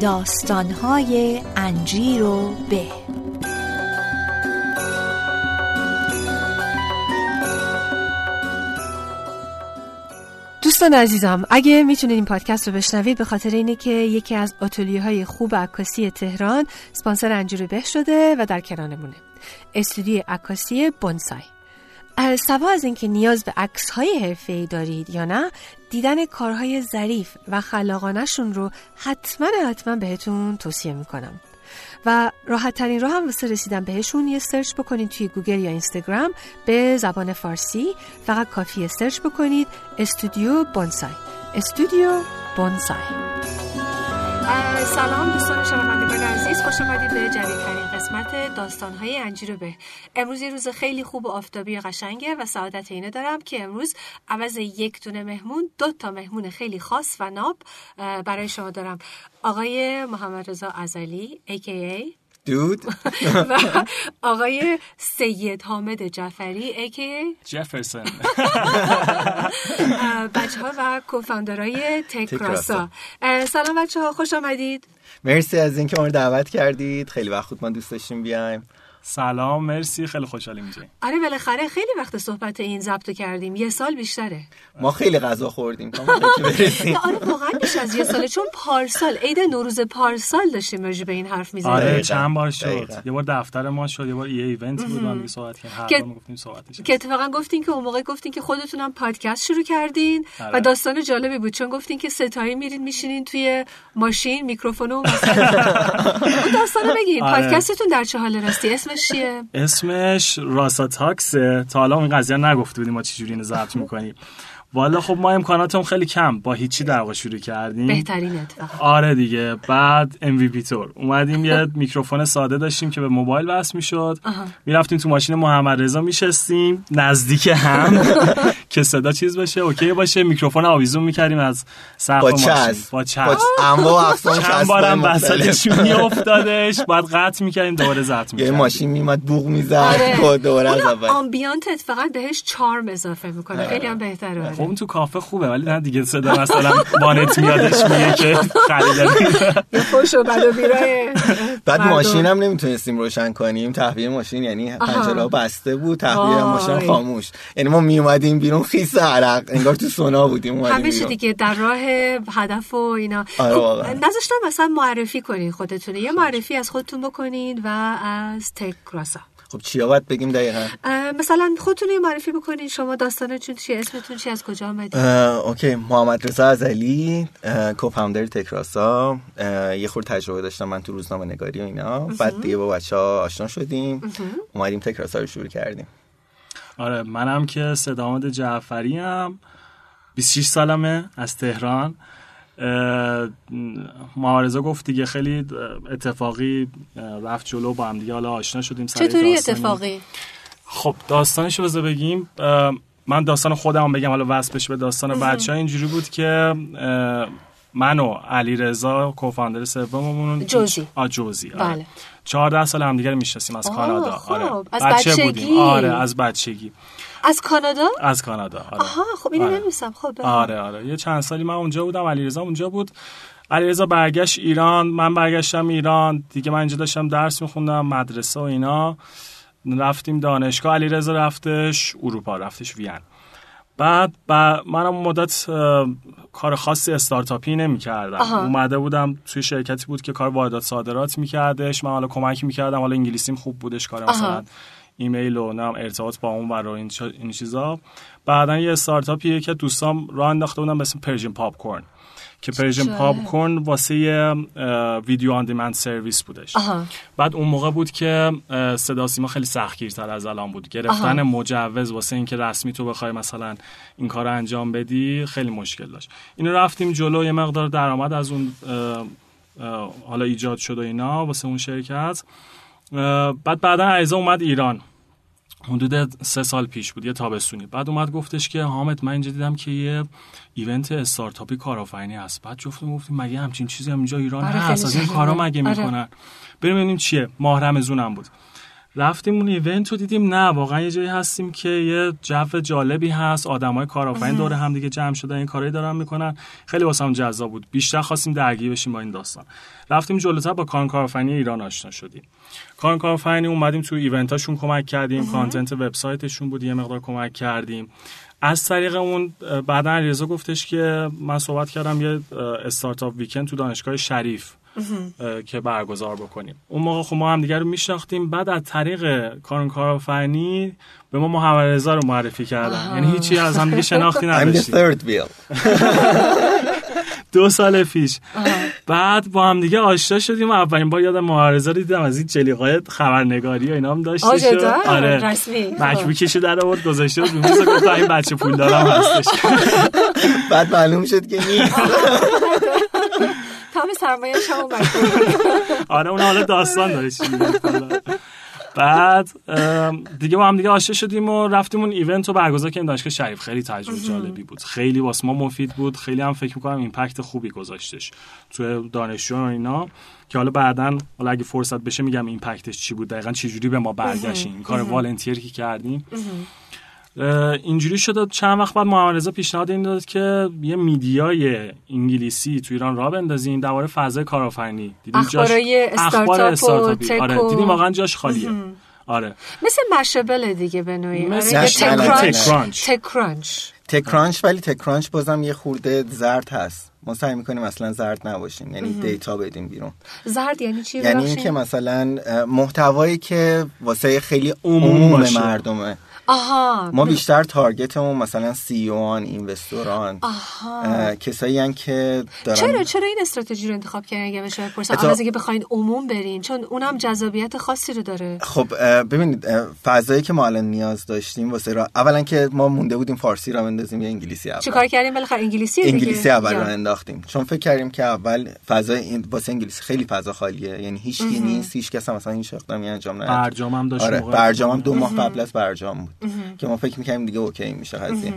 داستانهای انجیر و به. دوستان عزیزم اگه می‌تونید این پادکست رو بشنوید به خاطر اینه که یکی از آتلیه های خوب عکاسی تهران سپانسر انجیر به شده و در کنارمونه. استودیو عکاسی بونسای. سوا از اینکه نیاز به عکس های حرفه دارید یا نه دیدن کارهای ظریف و خلاقانشون رو حتما حتما بهتون توصیه می‌کنم. و راحت ترین راه هم واسه رسیدن بهشون یه سرچ بکنید توی گوگل یا اینستاگرام به زبان فارسی. فقط کافیه سرچ بکنید استودیو بونسای. استودیو بونسای. سلام دوستان شنوندگان عزیز خوش آمدید به جدیدترین قسمت داستانهای انجیر به. امروز یه روز خیلی خوب و آفتابی قشنگه و سعادت اینه دارم که امروز عوض یک دونه مهمون دو تا مهمون خیلی خاص و ناب برای شما دارم. آقای محمد رضا ازلی AKA دود. و آقای سید حامد جعفری AKA جفرسون. بچه ها و کوفاندرهای تکراسا سلام بچه ها خوش آمدید. مرسی از اینکه ما رو دعوت کردید. خیلی وقت خود ما دوست داشتیم بیایم. سلام مرسی خیلی خوشحالیم اینجا آره بالاخره خیلی وقت صحبت این ضبط کردیم. یه سال بیشتره. ما خیلی غذا خوردیم آره واقعا بیش از یه ساله چون پارسال عید نوروز پارسال داشتیم راجع به این حرف می‌زدیم. آره چند بار شد. یه بار دفتر ما شد یه بار یه ایونت بود ما صحبت کردیم. گفتیم صحبتش که اتفاقا گفتین که اون موقع گفتین که خودتونم پادکست شروع کردین آره. و داستان جالبی بود چون گفتین که ستایی میرین میشینین توی ماشین میکروفون و مثلا داستانو بگین. آره. پادکستتون در چه حال راستی اسمش چیه اسمش راسا تاکسه تا حالا این قضیه نگفته بودیم ما چجوری اینو ضبط می‌کنیم. والا خب ما امکاناتمون خیلی کم با هیچی در واقع شروع کردیم. بهترین آره دیگه. بعد MVP طور اومدیم یه میکروفون ساده داشتیم که به موبایل وصل می‌شد. می‌رفتیم تو ماشین محمد رضا میشستیم. نزدیک هم. که صدا چیز باشه okay باشه. میکروفون آویزون می‌کردیم از سقف ماشین. با چسب. اقسام چند بارم وسطش میافتادش. بعد قطع می‌کردیم دوباره ضبط می‌کردیم. یه ماشین میومد بوق می‌زد آره. دوباره از اول. آمبیانت فقط بهش چارم اضافه می‌کنه. خیلی هم بهتره. خب تو کافه خوبه ولی نه دیگه صدا مثلا وانت میادش میگه که یه خوش و بد و بیرای بعد ماشین هم نمی‌تونستیم روشن کنیم. تهویه ماشین یعنی پنجره بسته بود تهویه ماشین خاموش. یعنی ما میومدیم بیرون خیس عرق انگار تو سونا بودیم همیشه دیگه در راه هدف و اینا. آره خب نذاشتم مثلا معرفی کنین خودتونه. یه معرفی از خودتون بکنین و از تک کراسا خب چیا باید بگیم دقیقا؟ مثلا خودتون معرفی بکنین شما داستانتون چیه اسمتون چی از کجا آمدید اوکی محمد رضا ازلی کوفاندر تکراسا. یه خورده تجربه داشتم من تو روزنامه نگاری و اینا. بعد دیگه با بچه ها آشنا شدیم. اومدیم تکراسا رو شروع کردیم. آره منم که صدامد جعفری هم 26 سالمه از تهران. معارضه گفت دیگه خیلی اتفاقی رفت جلو با هم دیگه حالا آشنا شدیم چطوری اتفاقی؟ خب داستانش رو بگیم. من داستان خودم بگم حالا وصفش به داستان بچه ها اینجوری بود که من و علی رضا کوفاندر سوممون جوزی. آ جوزی آره. بله. 14 سال همدیگه می‌شناسیم از کانادا. خب. آره از بچه. بودیم آره از بچگی از کانادا؟ از کانادا آره. آها خب اینو آره. نمیستم خب آره آره. یه چند سالی من اونجا بودم علیرضا اونجا بود. علیرضا برگشت ایران من برگشتم ایران. دیگه من اینجا داشتم درس میخوندم مدرسه و اینا. رفتیم دانشگاه. علیرضا رفتش اروپا رفتش وین. بعد با منم مدت کار خاصی استارتاپی نمی کردم اومده بودم توی شرکتی بود که کار واردات صادرات میکردش. من حالا کمک می‌کردم. حالا انگلیسیم خوب بودش کار مثلا ایمیل و نم ارتباط با اون و این, این چیزا. بعدا یه استارتاپیه که دوستام راه انداخته بودم به اسم Persian Popcorn که Persian Popcorn واسه video on demand service بودش. آها. بعد اون موقع بود که صدا سیما خیلی سختگیرتر از الان بود. گرفتن آها. مجوز واسه اینکه رسمی تو بخوای مثلا این کار انجام بدی خیلی مشکل داشت. اینو رفتیم جلو یه مقدار درآمد از اون حالا ایجاد شد و اینا واسه اون شرکت. بعد بعدا عیزا اومد ایران. حدود سه سال پیش بود یه تابستونی. بعد اومد گفتش که حامد من اینجا دیدم که یه ایونت استارتاپی کارآفرینی هست. بعد جفتمون گفتیم مگه همچین چیزی هم اینجا ایران هست؟ از این کارا مگه می‌کنن؟ بریم ببینیم چیه. ماه رمضون هم بود. رفتیم اون ایونت رو دیدیم نه واقعا یه جایی هستیم که یه جو جالبی هست آدمای کارآفرین دور هم دیگه جمع شدن این کارایی دارن می‌کنن. خیلی واسمون جذاب بود. بیشتر خواستیم درگیر بشیم با این داستان. رفتیم جلوتر با کارن کارآفرینی ایران آشنا شدیم. کارن کارآفرینی اومدیم تو ایونتاشون کمک کردیم کانتنت وبسایتشون بود یه مقدار کمک کردیم. از طریق اون بعدا علیرضا گفتش که من صحبت کردم یه استارتاپ ویکند تو دانشگاه شریف. که برگزار بکنیم. اون موقع خب ما هم دیگر رو میشناختیم. بعد از طریق کارون کارآفرینی به ما محمد رضا رو معرفی کردن. یعنی هیچی از هم دیگه شناختی نداشتیم. دو سال پیش. بعد با هم دیگه آشنا شدیم و اولین بار یادم معارضه رو دیدم از این جلیقای خبرنگاری و اینا هم داشته شد؟ آره. رسمی. مکبوکشو در آورد گذاشته بود. میز گفت این بچه پول دارم هستش. بعد معلوم شد که نیست. تمام سرمایه شما آره اون حالا داستان داره میگه. بعد دیگه با هم دیگه آشنا شدیم و رفتیم اون ایونت رو برگزار کردیم. دانشگاه شریف خیلی تجربه جالبی بود. خیلی واسه ما مفید بود. خیلی هم فکر می‌کنم ایمپکت خوبی گذاشتش توی دانشجو و اینا. که حالا بعدا حالا اگه فرصت بشه میگم impact ش چی بود. دقیقا چه جوری به ما برگشتیم این کار volunteer ی که کردیم. اینجوری شد چند وقت بعد محمد رضا پیشنهاد این داد که یه media ی انگلیسی تو ایران راه بندازیم درباره فضای کارآفرینی دیدیم استارتاپ و استارتاپی. tech آره دیدیم واقعا جاش خالیه آره مثل Mashable دیگه به نوعی مثل آره، Mashable. Tech TechCrunch. Crunch. TechCrunch TechCrunch ولی TechCrunch بازم یه خورده زرد هست ما سعی می‌کنیم اصلا زرد نباشیم یعنی دیتا بدیم بیرون زرد یعنی چی یعنی؟ اینکه مثلا محتوایی که واسه خیلی عموم. مردمه آها ما بیشتر target مون مثلا CEO ان investor ان آها. کسایی هن که دارن چرا چرا این استراتژی رو انتخاب کردین اگه بشه بپرسم؟ از اینکه بخواین عموم برین چون اونم جذابیت خاصی رو داره. خب ببینید فضایی که ما الان نیاز داشتیم واسه را اولا که ما مونده بودیم فارسی را بندازیم یا انگلیسی اول. چیکار کردیم؟ بالاخره انگلیسی دیگه. انگلیسی اول. رو انداختیم. چون فکر کردیم که اول فضای این واسه انگلیسی خیلی فضا خالیه. یعنی هیچ کی نیست هیچ کس هم مثلا هیچ اقدامی انجام نداد. برجام هم داشت آره. برجام هم دو ماه قبل از برجام بود. که ما فکر می‌کنیم دیگه اوکی میشه قضیه.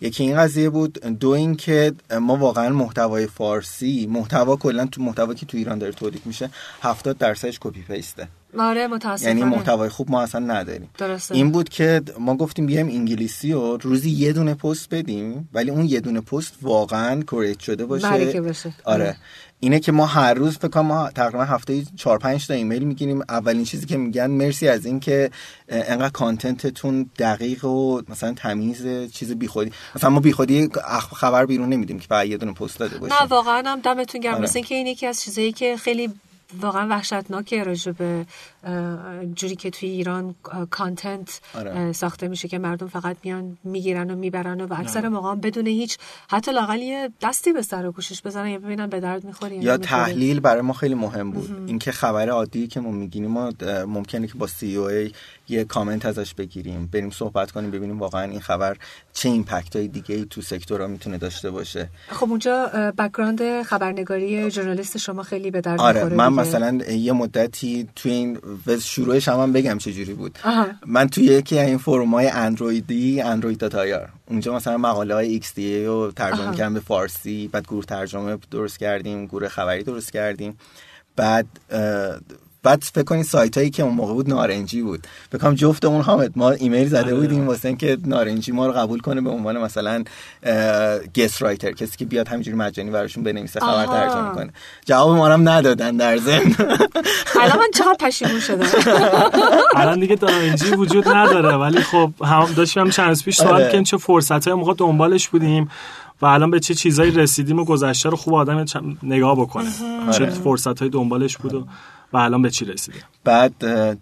یکی این قضیه بود دو این که ما واقعا محتوای فارسی محتوا کلا تو محتوا که تو ایران داره تولید میشه 70 درصدش copy paste ه. آره متاسفانه. یعنی محتوای خوب ما اصلا نداریم. درسته. این بود که ما گفتیم بیایم انگلیسی و روزی یه دونه پست بدیم ولی اون یه دونه پست واقعا curate شده باشه. که باشه. آره. اینه که ما هر روز فکر ما تقریبا هفته 4 5 تا ایمیل می‌گیریم. اولین چیزی که میگن مرسی از این که اه، انقدر content تون دقیق و مثلا تمیز چیز بیخودی. مثلا ما بیخودی خبر بیرون نمیدیم که فقط یه دونه پست داده باشه نه واقعا هم دمتون گرم. آره. مثل اینکه این یکی از چیزایی که خیلی واقعا وحشتناکه راجع به جوری که توی ایران کانتنت آره. ساخته میشه که مردم فقط میان می‌گیرن و می‌برن و, و اکثر موقع بدون هیچ حتی لاقل یه دستی به سر و گوشش بزنن یا ببینن به درد می‌خوری یا تحلیل برای ما خیلی مهم بود. اینکه خبر عادی که ما می‌گیریم ما ممکنه که با سی او ای یه کامنت ازش بگیریم بریم صحبت کنیم ببینیم واقعا این خبر چه impact های دیگه ای تو sector ها می‌تونه داشته باشه خب اونجا اه، background خبرنگاری ژورنالیست شما خیلی به درد آره من دیگه. مثلا یه مدتی توی این شروعش هم, هم بگم چه جوری بود آها. من توی یکی از این forum های اندرویدی اندروید تایار اونجا مثلا مقاله های XDA رو ترجمه. کردم به فارسی بعد گروه ترجمه درست کردیم گروه خبری درست کردیم بعد بعد فکر کنید سایت هایی که اون موقع بود نارنجی بود فکر کنم جفت اون حامد ما ایمیل زده آره. بودیم واسه اینکه نارنجی ما رو قبول کنه به عنوان مثلا گست رایتر کسی که بیاد همینجوری مجانی براشون بنویسه خبر. ترجمه کنه جواب ما هم ندادن در ضمن الان من چقدر پشیمون شدم الان دیگه دارنجی وجود نداره ولی خب هم داشتیم هم چند پیش آره. سوال که چه فرصت های موقع دنبالش بودیم و الان به چه چیزایی رسیدیم و گذشته رو خوب آدم نگاه بکنه چه آره. فرصت های دنبالش بود و, و الان به چی رسیدیم بعد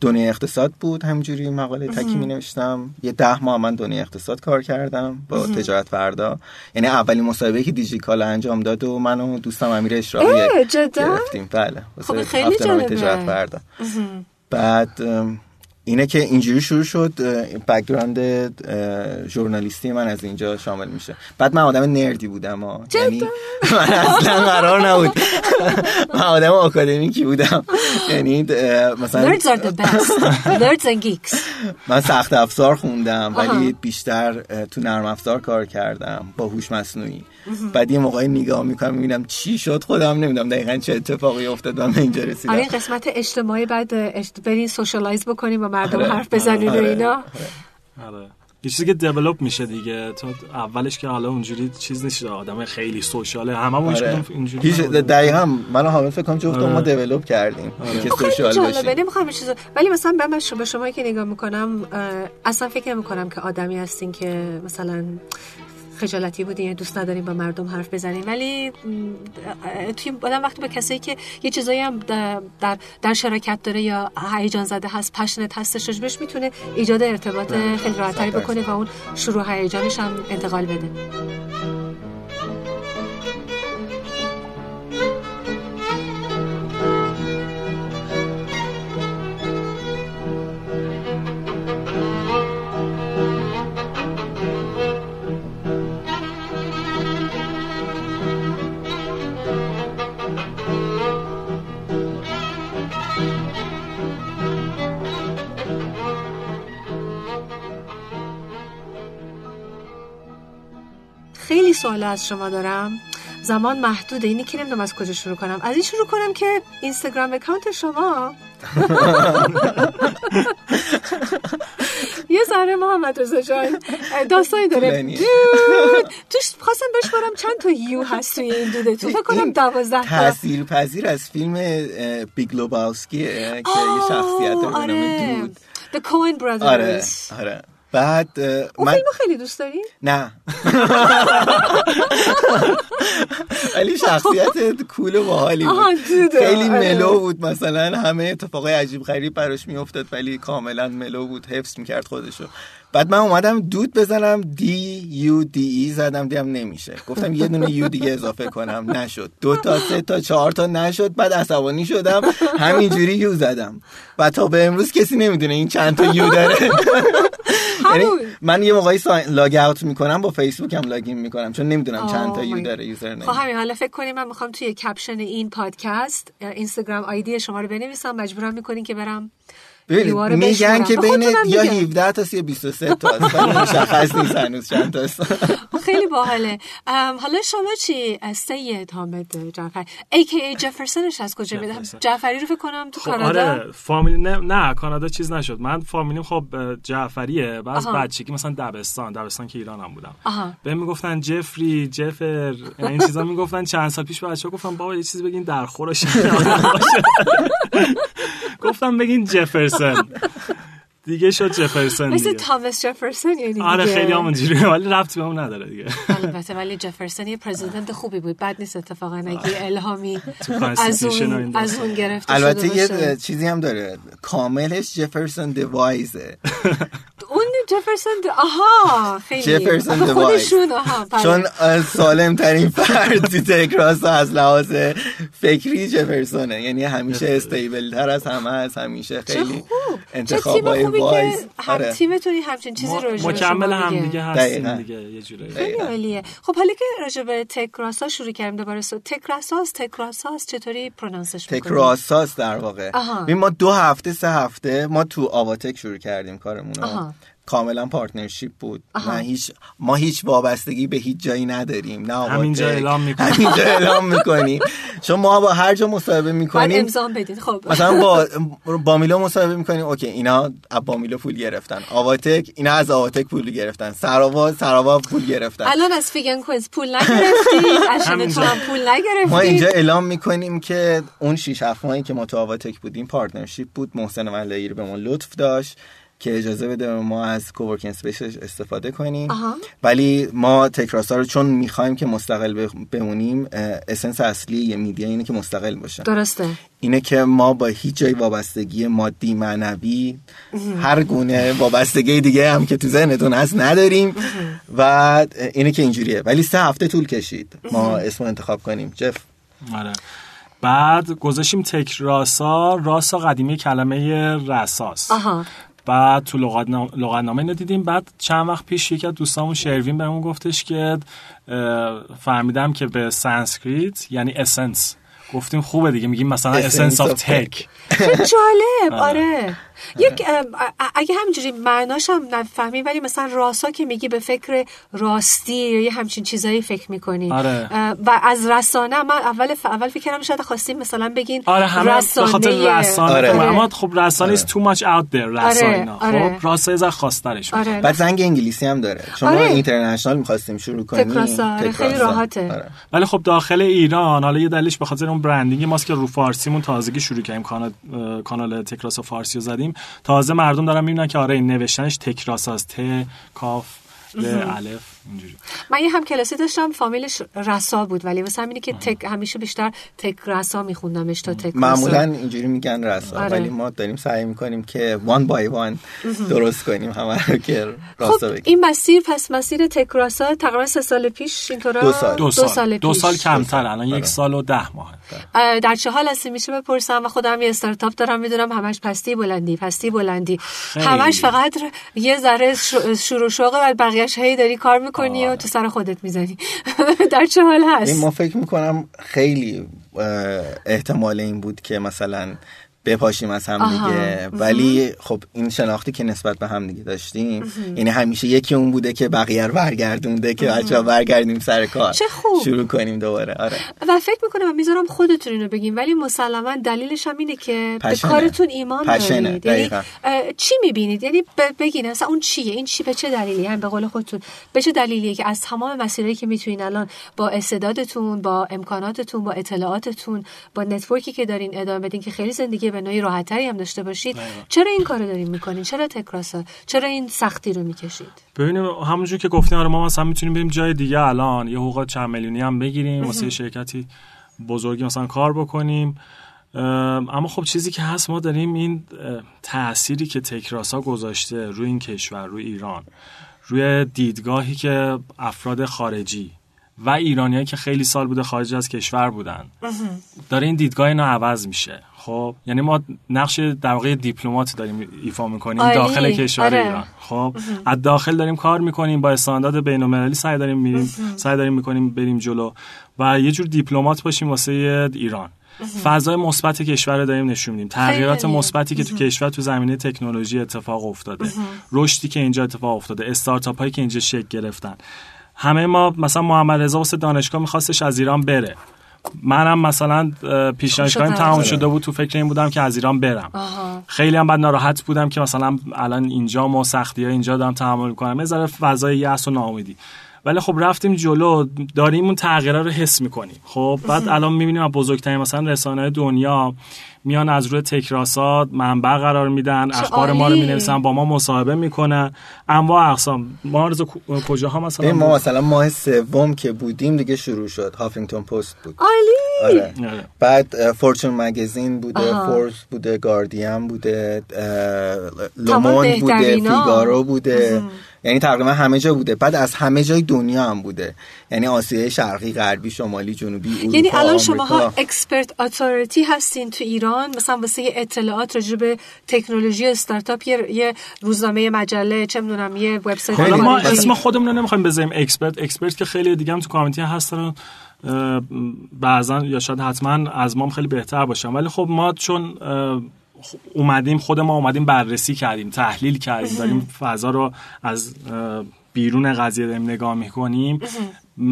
دنیای اقتصاد بود. همینجوری مقاله تکی می نوشتم یه ده ماه من دنیای اقتصاد کار کردم با تجارت فردا. یعنی اولین مصاحبه که دیجی‌کالا انجام داد و من و دوستم امیر اشراقی؟ گرفتیم. بله. خب، خیلی جالبه. تجارت فردا. بعد اینه که اینجوری شروع شد background ژورنالیستی من از اینجا شامل میشه. بعد من آدم nerd ی بودم ها. یعنی من اصلا قرار نبود. من آدم آکادمیکی بودم. یعنی مثلا Nerds are the best. Nerds and geeks. من سخت افزار خوندم. ولی بیشتر تو نرم افزار کار کردم با هوش مصنوعی. بعد یه موقعی نگاه می‌کنم می‌بینم چی شد خودم نمی‌دونم دقیقا چه اتفاقی افتاد من به اینجا آره رسیدم این قسمت اجتماعی بعد برین سوشالایز بکنیم با مردم حرف بزنین و آره. اینا آره یه چیزی که دیولپ میشه دیگه تو اولش که حالا اونجوری چیز نیست آدم خیلی سوشاله هممون آره. اینجوری هیچ. دقیقا من و حامد فکر کنم جفتمون آره. ما دیولپ کردیم که خب خیلی سوشال جالبه باشیم نمی‌خوام چیزا ولی مثلا به من به شما که نگاه می‌کنم اصلا فکر نمی‌کنم که آدمی هستین که مثلا خجالتی بودین یا دوست ندارین با مردم حرف بزنین ولی توی آدم وقتی با کسایی که یه چیزایی هم در, در, شراکت داره یا هیجان زده هست پشنت هستش راجبش می‌تونه ایجاد ارتباط خیلی راحتری صد بکنه و اون شروع هیجانش هم انتقال بده. سوال از شما دارم. زمان محدوده اینی که نمی‌دونم از کجا شروع کنم. از این شروع کنم که Instagram account شما. یه ذره محمد رضا جان داستانی داره. dude. توش خواستم بشمارم چند تا U هست توی این dude ه تو فکر کنم دوازده تا. تاثیر پذیر از فیلم Big Lebowski ه که یه شخصیت داره به آره. نام dude. The Coen Brothers. آره آره. بعد اون من فیلمو خیلی دوست داری؟ نه. ولی شخصیت کول و باحالی آها، بود. خیلی آره. ملو بود مثلا. همه اتفاقای عجیب غریب براش میافتاد ولی کاملا ملو بود. حفظ می‌کرد خودشو. بعد من اومدم دود بزنم دی یو دی ای زدم دیدم نمیشه. گفتم یه دونه یو دیگه اضافه کنم. نشد. دو تا سه تا چهار تا نشد. بعد عصبانی شدم. همینجوری U زدم. و تا به امروز کسی نمی‌دونه این چند تا U داره. من یه موقعی sign- log out می‌کنم با فیسبوک هم login می‌کنم چون نمی‌دونم چند تا U داره user خب همین حالا فکر کنیم من می‌خوام توی caption این پادکست Instagram ID شما رو بنویسم مجبورم می‌کنین که برم رو میگن. که بین یا میگم. 17 تا یا 23 تا است مشخص نیست هنوز چند تا است خیلی باحاله حالا شما چی از سید حامد جعفری a.k.a. جفرسونش از کجا جفرسون. جعفری رو فکر کنم تو خب کانادا آره فامیلی نه, نه کانادا چیز نشد من فامیلیم خب جعفریه بعد. بچگی مثلا دبستان دبستان که ایرانم بودم. بهم می‌گفتن جفری جفر یعنی این چیزا می‌گفتن چند سال پیش بچه‌ها گفتم بابا یه چیزی بگین در خورش گفتم بگین جفرسون دیگه شد جفرسون مثل تامس جفرسون یعنی آره. خیلی هم اونجوریه ولی ربطی به اون نداره دیگه. البته ولی جفرسون یه پرزیدنت خوبی بود. بد نیست اتفاقا اگه الهامی از اون از اون گرفته البته یه. چیزی هم داره. کاملش جفرسون دوایزه. اون جفرسون آها خیلی جفرسون. خودشون آها. چون سالم ترین فرد تو تکراس از لحاظ فکری جفرسونه یعنی همیشه استیبل تر از همه از همیشه خیلی خوب چه انتخاب تیم های خوبی وایز که هم آره. تیمتونی همچین چیزی رو راجع مکمل هم. دیگه هستیم. دیگه یه جورایی خیلی عالیه خب حالا که راجع به Techrasa شروع کردیم دوباره so Techrasa س Techrasa س چطوری pronounce ش می‌کنی؟ Techrasa س در واقع ما دو هفته سه هفته ما تو آواتک شروع کردیم کارمون. کاملا partnership بود. نه هیچ ما هیچ وابستگی به هیچ جایی نداریم. نه آواتک همینجا اعلام می‌کنیم. همینجا اعلام می‌کنیم. چون ما با هر جا مصاحبه می‌کنیم امضا بدید خب. مثلا با با میلو مصاحبه می‌کنیم. okay اینا از بامیلو پول گرفتن. آواتک اینا از آواتک پول گرفتن. سراوا سراوا پول گرفتن. الان از فیگن کوینز پول نگرفتید همینجا. تو هم پول نگرفتید ما اینجا اعلام می‌کنیم که اون شیش هفت ماهی که ما تو آواتک بودیم partnership بود. محسن ملایی رو به ما لطف داشت. که اجازه بده ما از co-working space ش استفاده کنیم آها. ولی ما Techrasa رو چون می‌خوایم که مستقل بمونیم اسنس اصلی یه میدیا اینه که مستقل باشه. درسته. اینه که ما با هیچ جای وابستگی مادی معنوی هر گونه وابستگی دیگه هم که تو ذهنتون هست نداریم. و اینه که اینجوریه. ولی سه هفته طول کشید ما اسم انتخاب کنیم. جف. آره. بعد گذاشتیم تک راسا راسا قدیمی کلمه رساس. آها. بعد تو لغتنامه اینو دیدیم. بعد چند وقت پیش یکی از دوستامون شروین بهمون گفتش که فهمیدم که به سانسکریت یعنی essence گفتیم خوبه دیگه میگیم مثلا essence of tech جالب. آره. یک اگه همینجوری معناش هم نفهمی ولی مثلا راسا که میگی به فکر راستی یا یه همچین چیزایی فکر می‌کنی آره. و از رسانه من اول ف... اول فکر کردم شاید خواستیم مثلا بگین آره همه رسانه به خاطر رسانه آره. خب، اما خب رسانه is too much out there رسانه آره. خب راسا از خواسترش آره. بعد زنگ انگلیسی هم داره شما آره. international می‌خواستیم شروع کنیم Techrasa، آره، خیلی. راحته. آره. ولی خب داخل ایران حالا یه دلیلش به خاطر اون branding ماست که رو فارسیمون تازگی شروع کردیم کانال کانال تکراسا فارسی رو زدیم تازه مردم دارن می‌بینن که آره این نوشتنش تکراساست ت کاف ل الف. اینجوری. من یه هم کلاسی داشتم فامیلش رسا بود ولی واسه همینه که تک همیشه بیشتر تک رسا میخوندمش تا تک معمولا اینجوری میگن رسا آره. ولی ما داریم سعی می‌کنیم که وان بای وان درست کنیم همه رو که خب راستا بگیم. این مسیر پس مسیر تکراسا تقریبا سه سال پیش اینطورا دو سال. دو سال. دو پیش. سال کمتر الان آره. یک سال و ده ماه. اه، در چه حال هستی؟ میشه بپرسم؟ و خودم یه استارتاپ دارم می‌دونم همش پستی بلندی پستی بلندی. همش فقط یه ذره شروع شوقه و بقیهش هی داری کار می‌کنی. و تو سر خودت می‌زنی در چه حال این هست ما فکر می‌کنم خیلی احتمال این بود که مثلا بپاشیم از هم. دیگه. ولی خب این شناختی که نسبت به هم دیگه داشتیم یعنی همیشه یکی اون بوده که بقیه رو برگردونده که بچه ها برگردیم سر کار. چه خوب. شروع کنیم دوباره. آره. و فکر می‌کنم و می‌ذارم خودتون اینو بگیم ولی مسلما دلیلش هم اینه که به پشنه. کارتون ایمان پشنه، دارید. یعنی چی می‌بینید؟ یعنی بگین اصلا اون چیه؟ این چی به چه دلیلی؟ هم به قول خودتون به چه دلیلیه که از تمام مسیرهایی که می‌تونین الان با استعدادتون با امکاناتتون با اطلاعاتتون با نتورکی که دارین ادامه بدین که خیلی زندگی به نوعی راحتتری هم داشته باشید. چرا این کارو دارین می‌کنین؟ چرا تکراسا؟ چرا این سختی رو می‌کشید؟ ببینیم همونجور که گفتیم آره ما مثلا می‌تونیم بریم جای دیگه الان. یه حقوق چند میلیونی هم بگیریم واسه شرکتی بزرگی مثلا کار بکنیم. ام، اما خب چیزی که هست ما داریم این تأثیری که تکراسا گذاشته روی این کشور روی ایران روی دیدگاهی که افراد خارجی و ایرانیایی که خیلی سال بوده خارج از کشور بودن. داره این دیدگاه اینا عوض میشه. خب یعنی ما نقش در واقع دیپلمات داریم ایفا می‌کنیم عالی. داخل کشور آره. ایران. خب از داخل داریم کار می‌کنیم با استاندارد بین المللی سعی داریم میریم سعی داریم می‌کنیم بریم جلو و یه جور دیپلمات باشیم واسه ایران. فضای مثبت کشور رو داریم نشون میدیم. تغییرات. مثبتی که تو کشور تو زمینه تکنولوژی اتفاق افتاده. رشدی که اینجا اتفاق افتاده. استارتاپ هایی که اینجا شکل گرفتن. همه ما مثلا محمد رضا واسه دانشگاه میخواستش از ایران بره. منم مثلا پیش دانشگاهیم شد تمام. شده بود تو فکر این بودم که از ایران برم. آها. خیلی هم بعد ناراحت بودم که مثلا الان اینجا ما سختی ها اینجا دارم تحمل می‌کنم. یه ذره فضای یأس و ناامیدی. ولی خب رفتیم جلو داریم اون تغییرات رو حس می‌کنیم. خب بعد الان می‌بینیم از بزرگترین مثلا رسانه دنیا میان از روی تکراسات منبع قرار میدن اخبار ما رو. می‌نویسن با ما مصاحبه می‌کنن انواع اقسام ما رو کجاها مثلا ما؟ مثلا ماه سوم که بودیم دیگه شروع شد هافینگتون پست بود عالی آره. آره. بعد فورچون مگزین بوده آها. فورس بوده گاردین بوده لوموند بوده. فیگارو بوده یعنی تقریبا همه جا بوده. بعد از همه جای دنیا هم بوده. یعنی آسیای شرقی غربی شمالی جنوبی اروپا یعنی الان شماها. expert authority هستین تو ایران. مثلا واسه یه اطلاعات راجع به تکنولوژی استارتاپ یه, یه روزنامه مجله چه می‌دونم یه وبسایت حالا ما. اسم خودمون رو نمی‌خوایم بزنیم expert expert که خیلی دیگه هم تو community هستن بعضا یا شاید حتما از ما خیلی بهتر باشن. ولی خب ما چون اومدیم خود ما اومدیم بررسی کردیم تحلیل کردیم داریم فضا رو از بیرون قضیه داریم نگاه می‌کنیم.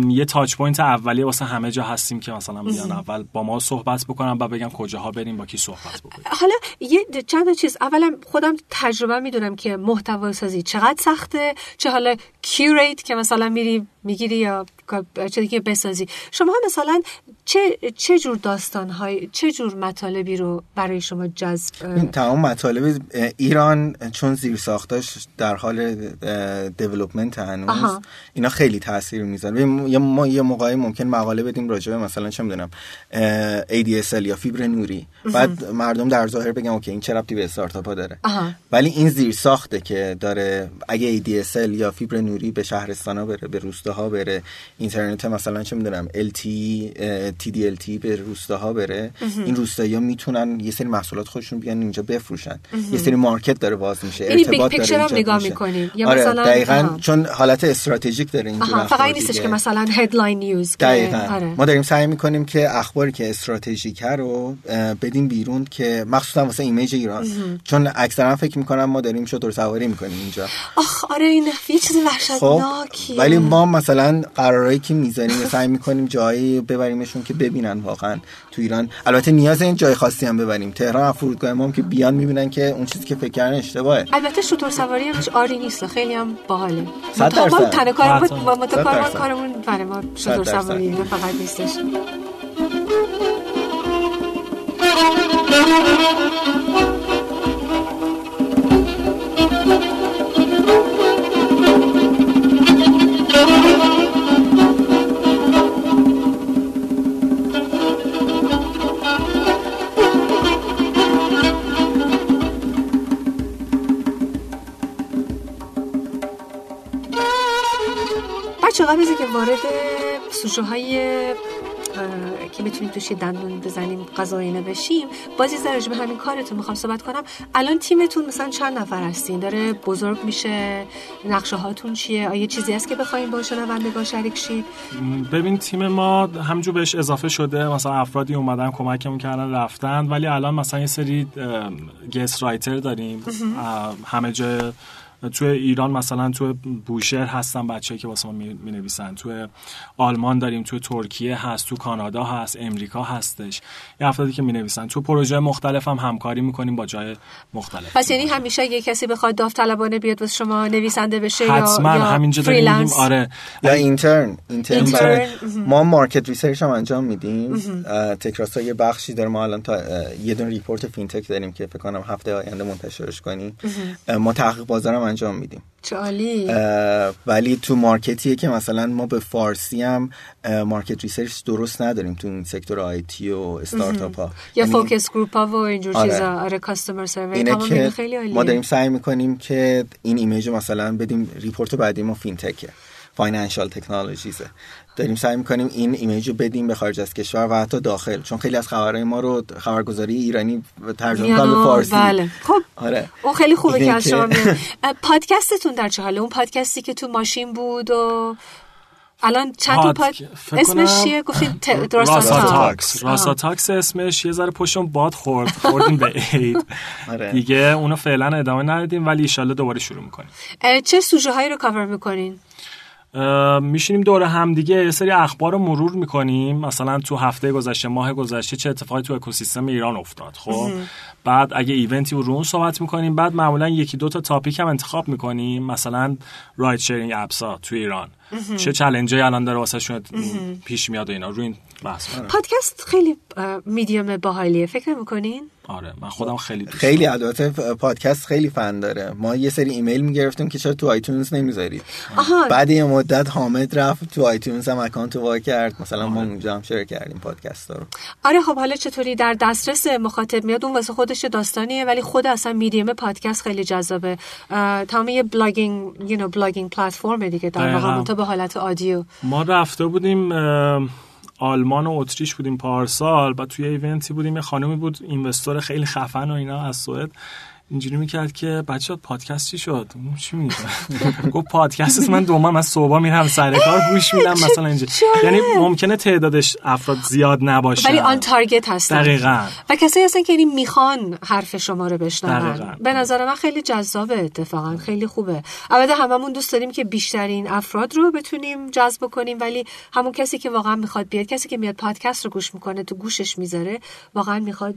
یه touch point اولیه واسه همه جا هستیم که مثلا بیان اول با ما صحبت بکنم و بگم کجاها بریم با کی صحبت بکنیم. حالا یه چند تا چیز. اولا خودم تجربه می‌دونم که محتوا سازی چقدر سخته چه حالا curate که مثلا میری می‌گیری یا چه دیگه بسازی. شما مثلا چه چه جور داستان های چه جور مطالبی رو برای شما جذب این تمام مطالب ایران چون زیر ساختاش در حال دیولپمنت هنوز آها. اینا خیلی تاثیر می‌ذاره. یه ما یه موقعی ممکن مقاله بدیم راجع به مثلا چه می‌دونم ADSL یا فیبر نوری. بعد مردم در ظاهر بگن اوکی این چه ربطی به استارتاپ ها داره؟ آها. ولی این زیر ساخته که داره اگه ADSL یا فیبر نوری به شهرستان ها بره به روستاها بره اینترنت مثلا چه می‌دونم LTE TD-LTE به روستاها بره این روستایی ها می‌تونن یه سری محصولات خودشون بیان اینجا بفروشن. یه سری market داره باز میشه یعنی ارتباط داره ایجاد نگاه. یا آره دقیقاً. چون حالت استراتژیک داره اینجا فقط نیستش که مثلا headline news دقیقا. آره. ما داریم سعی می‌کنیم که اخباری که استراتژیکه رو بدیم بیرون که مخصوصا واسه image ایران. چون اکثرا فکر می‌کنم ما داریم شتر سواری می‌کنیم اینجا. آخ آره این یه چیز خب وحشتناکیه ولی ما مثلا قرارایی که می‌ذاریم سعی می‌کنیم جایی ببریمشون که ببینن واقعا تو ایران. البته نیاز این جای خاصی هم ببریم. تهران فرودگاه ما هم که بیان می‌بینن که اون چیزی که فکر کردن اشتباهه. البته شطور سواری همش آری نیست خیلی هم باحاله. صد ما درصد. کارمون بله ما شطور. سواری نه فقط نیستش سوژه های که بتونیم توش دندون بزنیم غذایینه بشیم بازی ذره به همین کارتون می‌خوام صحبت کنم. الان تیمتون مثلا چند نفر هستین؟ داره بزرگ میشه؟ نقشه هاتون چیه؟ آیا چیزی هست که بخوایم با شنوندگان شریک شید؟ ببین تیم ما همجور بهش اضافه شده. مثلا افرادی اومدن کمکمون کردن رفتن. ولی الان مثلا یه سری گست رایتر داریم. همه جای توی ایران مثلا توی بوشهر هستن بچه که واسه ما می نویسن توی آلمان داریم توی ترکیه هست تو کانادا هست امریکا هستش. یه افرادی که می نویسن تو پروژه مختلف هم همکاری می‌کنیم با جای مختلف. پس یعنی همیشه اگه کسی بخواد داوطلبانه بیاد واسه شما نویسنده بشه حتما. یا, یا همینجا داریم آره. یا intern intern intern. ما market research هم انجام میدیم. TechRasa یه بخشی داره. ما الان تا یه دونه report fintech داریم که فکر کنم هفته آینده منتشرش کنیم. ما تحقیق بازار هم انجام میدیم. اه، ولی تو market یه که مثلا ما به فارسی هم market research درست نداریم تو این sector IT و استارتاپ ها. یا یعنی focus group ها و اینجور آره. چیزا. آره customer survey خیلی عالیه. ما داریم سعی می‌کنیم که این image رو مثلا بدیم report بعدی ما fintech ه. financial technologies ه داریم سعی می‌کنیم این image رو بدیم به خارج از کشور و حتی داخل. چون خیلی از خبرهای ما رو خبرگزاری ایرانی ترجمه می‌کنن به فارسی. بله. خب آره. اون خیلی خوبه که از شما پادکستتون در چه حاله؟ اون پادکستی که تو ماشین بود و الان چند تا پاد... اسمش چیه؟ گفتین ت... Rasa Talks. Rasa. Talks. اسمش. یه ذره پشتم باد خورد. خوردیم به عید. آره. دیگه اونو فعلا ادامه ندادیم ولی ایشالله دوباره شروع می‌کنیم. چه سوژه هایی رو کاور می‌کنین؟ میشینیم دور هم دیگه یه سری اخبار رو مرور می‌کنیم. مثلا تو هفته گذشته ماه گذشته چه اتفاقی تو اکوسیستم ایران افتاد خب؟ بعد اگه event ی رو اون صحبت می‌کنیم بعد معمولا یکی دو تا topic هم انتخاب می‌کنیم. مثلا ride sharing apps ا تو ایران. چه challenge ی الان داره واسه شون پیش میاد و اینا؟ روی این بحث می‌کنیم. پادکست خیلی میدیوم باحالیه. فکر نمی‌کنین؟ آره من خودم خیلی دوست خیلی البته پادکست خیلی فن داره. ما یه سری ایمیل می‌گرفتیم که چرا تو iTunes نمی‌ذارید آها. بعد یه مدت حامد رفت تو iTunes هم account وا کرد. مثلا ما اونجا هم share کردیم پادکست رو. آره خب حالا چطوری در دسترس مخاطب میاد؟ اون واسه خودش داستانیه ولی خود اصلا میدیوم پادکست خیلی جذابه. تمام یه blogging you know blogging platform دیگه در. واقع. به حالت audio ما رفته بودیم آلمان و اتریش بودیم پارسال و توی event ی بودیم یه خانمی بود investor خیلی خفن و اینا از سوئد. اینجوری می‌کرد که بچه پادکست چی شد؟ چی میگه گفت پادکست من دو ماه از صبح میرم سر کار گوش میدم مثلا اینجا. یعنی ممکنه تعدادش افراد زیاد نباشه. ولی آن تارگت هستن. دقیقاً. و کسایی هستن که یعنی می‌خوان حرف شما رو بشنون. به نظر من خیلی جذابه اتفاقا خیلی خوبه. البته هممون دوست داریم که بیشترین افراد رو بتونیم جذب کنیم ولی همون کسی که واقعا می‌خواد بیاد کسی که میاد پادکست رو گوش می‌کنه تو گوشش می‌ذاره واقعا می‌خواد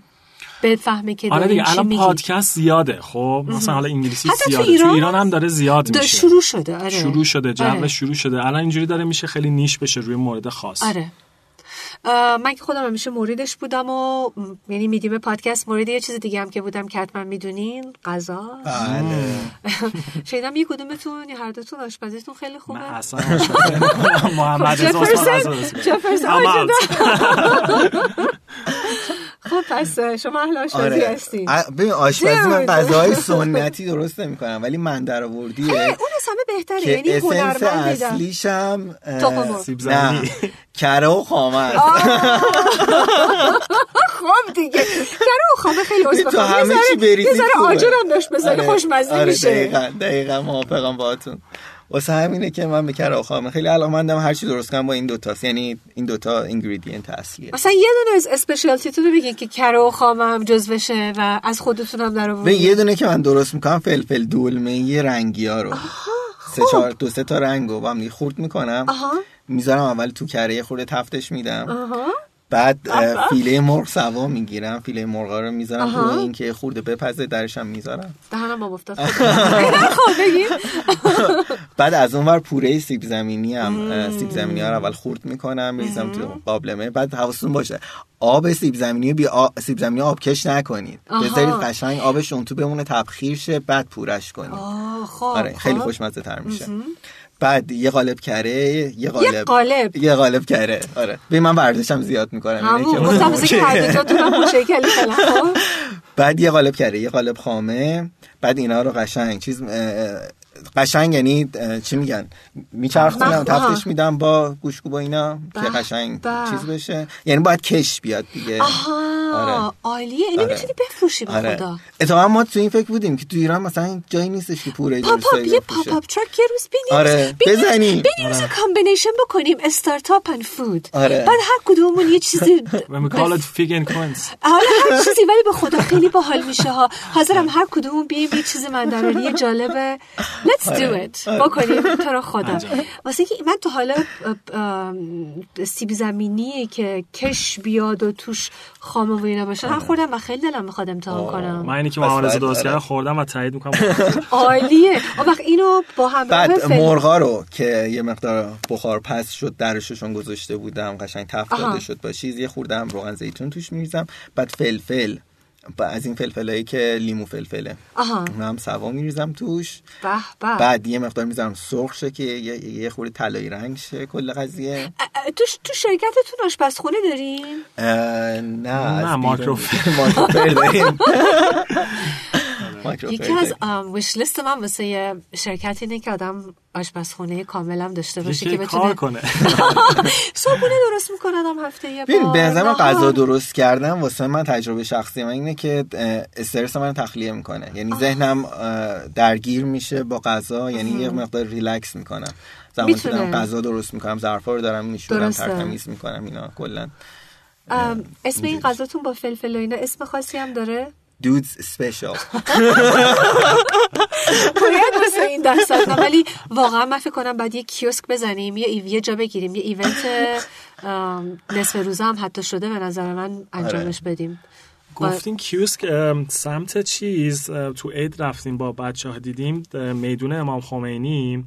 بفهمه که آره دیگه الان. پادکست زیاده. خب مثلا حالا انگلیسی حتی تو زیاده. تو ایران ایران هم داره زیاد دا- میشه. شروع شده آره. شروع شده جو آره. شروع شده. الان اینجوری داره میشه خیلی نیش بشه روی مورد خاص. آره. من که خودم همیشه موردش بودم و یعنی میدیم پادکست مورد یه چیز دیگه هم که بودم که حتما می‌دونین غذا. بله. شنیدم یه کدومتون یا هر دوتون آشپزیتون خیلی من خوبه اصلا آشپزی نمی‌کنم. محمد رضا خب پس شما اهل آشپزی آره. هستین. ا- ببین آشپزی من. غذاهای سنتی درست نمی‌کنم ولی من در آوردیه اون از همه بهتره. که یعنی اسنس اصلیشم. سیب. کره و خامه خب دیگه. گره و خامه خیلی عضو تو همه چی یه بریزی ذره خوبه. آجر هم داشت بذاری آره، خوشمزه آره، میشه. دقیقا دقیقا موافقم باهاتون. واسه همینه که من به کراخام خیلی علاقمندم هر چی درست کنم با این دوتاست یعنی این دوتا اینگریدینت اصلیه. مثلا یه دونه از اسپشیالتیتون رو بگین که کره و خام هم جزوشه و از خودتون هم در به آوردین. یه دونه که من درست می‌کنم فلفل دولمه یه رنگی ها رو سه چهار دو سه تا رنگ رو با هم خورد می‌کنم. آها. می‌ذارم اول تو کره خورده تفتش میدم. آها. بعد فیله مرغ سوا می‌گیرم. فیله مرغا رو می‌ذارم. رو این که خورده بپزه درش هم می‌ذارم. دهنم با افتاد خب بعد از اون ور پوره سیب زمینی هم سیب زمینی ها رو اول خورد می‌کنم میریزم تو قابلمه. بعد حواستون باشه آب سیب زمینی بی آ... سیب زمینی رو آبکش نکنید. بذارید قشنگ آبش اون تو بمونه تبخیر شه بعد پورش کنید. خب آره خیلی خب. خوشمزه تر میشه بعد یه قالب کره یه قالب قالب. یه قالب کره. آره. به من ورزشم زیاد می‌کنم همون. گفتم خب. بعد یه قالب کره یه قالب خامه. بعد اینا رو قشنگ چیز قشنگ یعنی چی میگن میچرخونم. تفتش میدم با گوشکو با اینا که به، قشنگ به. چیز بشه یعنی باید کش بیاد دیگه آها آره. عالیه اینو آره. می‌تونی بفروشی به آره خدا اتفاقا ما تو این فکر بودیم که تو ایران مثلا جایی نیستش که پوره پاپ درستایی اپ یه. پاپ اپ تراک یه روز بینیم آره، بزنیم. بینیم مثلا کامبینیشن بکنیم استارتاپ اند فود آره. بعد هر کدوممون یه چیزی we call it fig and coins. حالا هر چیزی ولی به خدا خیلی باحال میشه ها حاضرم هر کدومون بیایم یه چیز مندرانی جالبه let's do آره. it. بکنیم. تو رو خدا. واسه که من تو حالا سیب زمینی که کش بیاد و توش خامه و اینا باشه من خوردم و خیلی دلم می‌خواد امتحان کنم. من اینی که محمد درست آره. کردم خوردم و تایید می‌کنم. عالیه. اون وقت اینو با همراه بعد مرغا رو که یه مقدار بخار پس شد درششون گذاشته بودم قشنگ تفت. داده شد با چیز یه خوردم روغن زیتون توش میریزم بعد فلفل از این فلفلایی که لیمو فلفله. آها. هم سوا میریزم توش. به به. بعد یه مقدار می‌ذارم سرخ شه که یه, یه خورده طلایی رنگ شه کل قضیه. تو تو شرکتتون آشپزخونه دارین؟ اه، نه از بیرون- مایکروفر. مایکروفر داریم. یکی از. ویش لیست من واسه یه شرکت اینه که آدم آشپزخونه کاملم داشته باشه که بتونه کار کنه صبحونه درست می‌کنه آدم هفته یه بار به نظر من نهار. غذا درست کردن واسه من تجربه شخصی من اینه که استرس من تخلیه می‌کنه یعنی ذهنم درگیر میشه با غذا یعنی یه مقدار ریلکس می‌کنم زمانی که. دارم غذا درست می‌کنم ظرفا رو دارم میشورم. ترتمیز می‌کنم اینا کلا اسم این غذاتون با فلفل و اینا اسم خاصی هم داره dude's special باید واسه این دست دادم ولی واقعا من فکر کنم بعد یه کیوسک بزنیم یه ایو- یه جا بگیریم یه event نصف روزه هم حتی شده به نظر من انجامش بدیم. گفتین کیوسک سمت چیز تو عید رفتیم با بچه ها دیدیم میدون امام خمینی.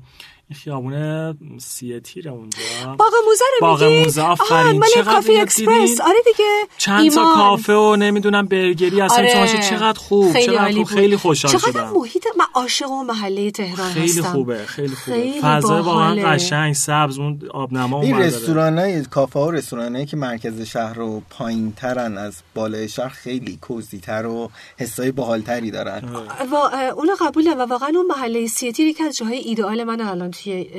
خیابون سیه تیره اونجا باغ موزه رو باغ؟ موزه، آفرین. مال چقدر کافی اکسپرس؟ آره دیگه چند تا. کافه و نمی‌دونم برگری اصلا آره. چقدر خوب خیلی چقدر خوب. خیلی خوشحال چقدر شدم محیط من عاشق اون محله تهران خیلی هستم خوبه خیلی خوبه خیلی فضای واقعا باحاله. قشنگ سبز اون آبنما این اون رستوران های کافه ها و رستوران هایی که مرکز شهر رو پایین ترن از بالای شهر خیلی کوزی تر و حسای باحالتری دارن و اونو قبوله و واقعا اون محله سی تیر یکی از جاهای ایدئال من الان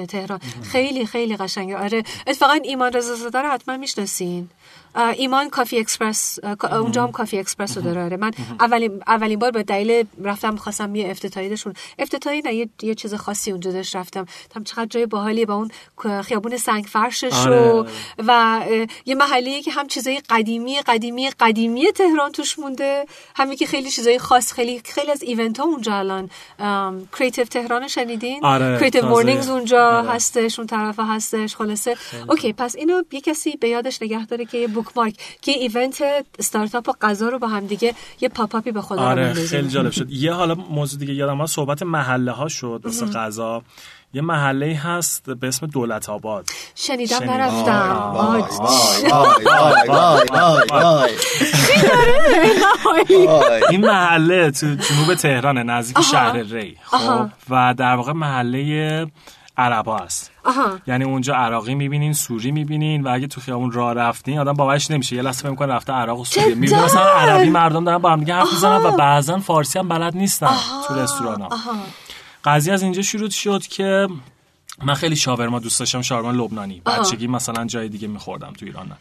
تهران. خیلی خیلی قشنگه. آره اتفاقا ایمان رضا رو حتما می‌شناسین. ایمان Coffee Express اونجا هم Coffee Express رو داره. آره من اولین اولین بار به دلیل رفتم خواستم یه افتتاحی داشون افتتاحی نه یه, یه چیز خاصی اونجا داشت رفتم. هم چقدر جای باحالی با اون خیابون سنگ فرشش آره، و آره. و یه محله که هم چیزای قدیمی قدیمی قدیمی تهران توش مونده. همین که خیلی چیزای خاص خیلی خیلی از event ها اونجا الان. Creative تهران شنیدین؟ آره، Creative تازه. Mornings اونجا آره. هستش اون طرف هستش خلاصه. OK پس اینو یه کسی به یادش نگه داره که یه bookmark که event استارتاپ و غذا رو با هم دیگه یه pop up ی به خدا آره. خیلی جالب شد. یه حالا موضوع دیگه یادم اومد صحبت محله ها شد واسه غذا. یه محله هست به اسم دولت آباد. شنیدم. نرفتم. این محله تو جنوب تهرانه نزدیک. شهر ری. خب. و در واقع محله عربا است. آها. یعنی اونجا عراقی می‌بینین سوری می‌بینین و اگه تو خیابون راه رفتین آدم باورش نمیشه. یه لحظه فکر می‌کنه رفته عراق و سوریه. جدا؟ می‌بینین مثلا عربی مردم دارن با هم دیگه حرف می‌زنن و بعضا فارسی هم بلد نیستن تو رستوران ها قضیه از اینجا شروع شد که من خیلی شاورما دوست داشتم شاورما لبنانی. بچگی مثلا جای دیگه میخوردم تو ایران. نه.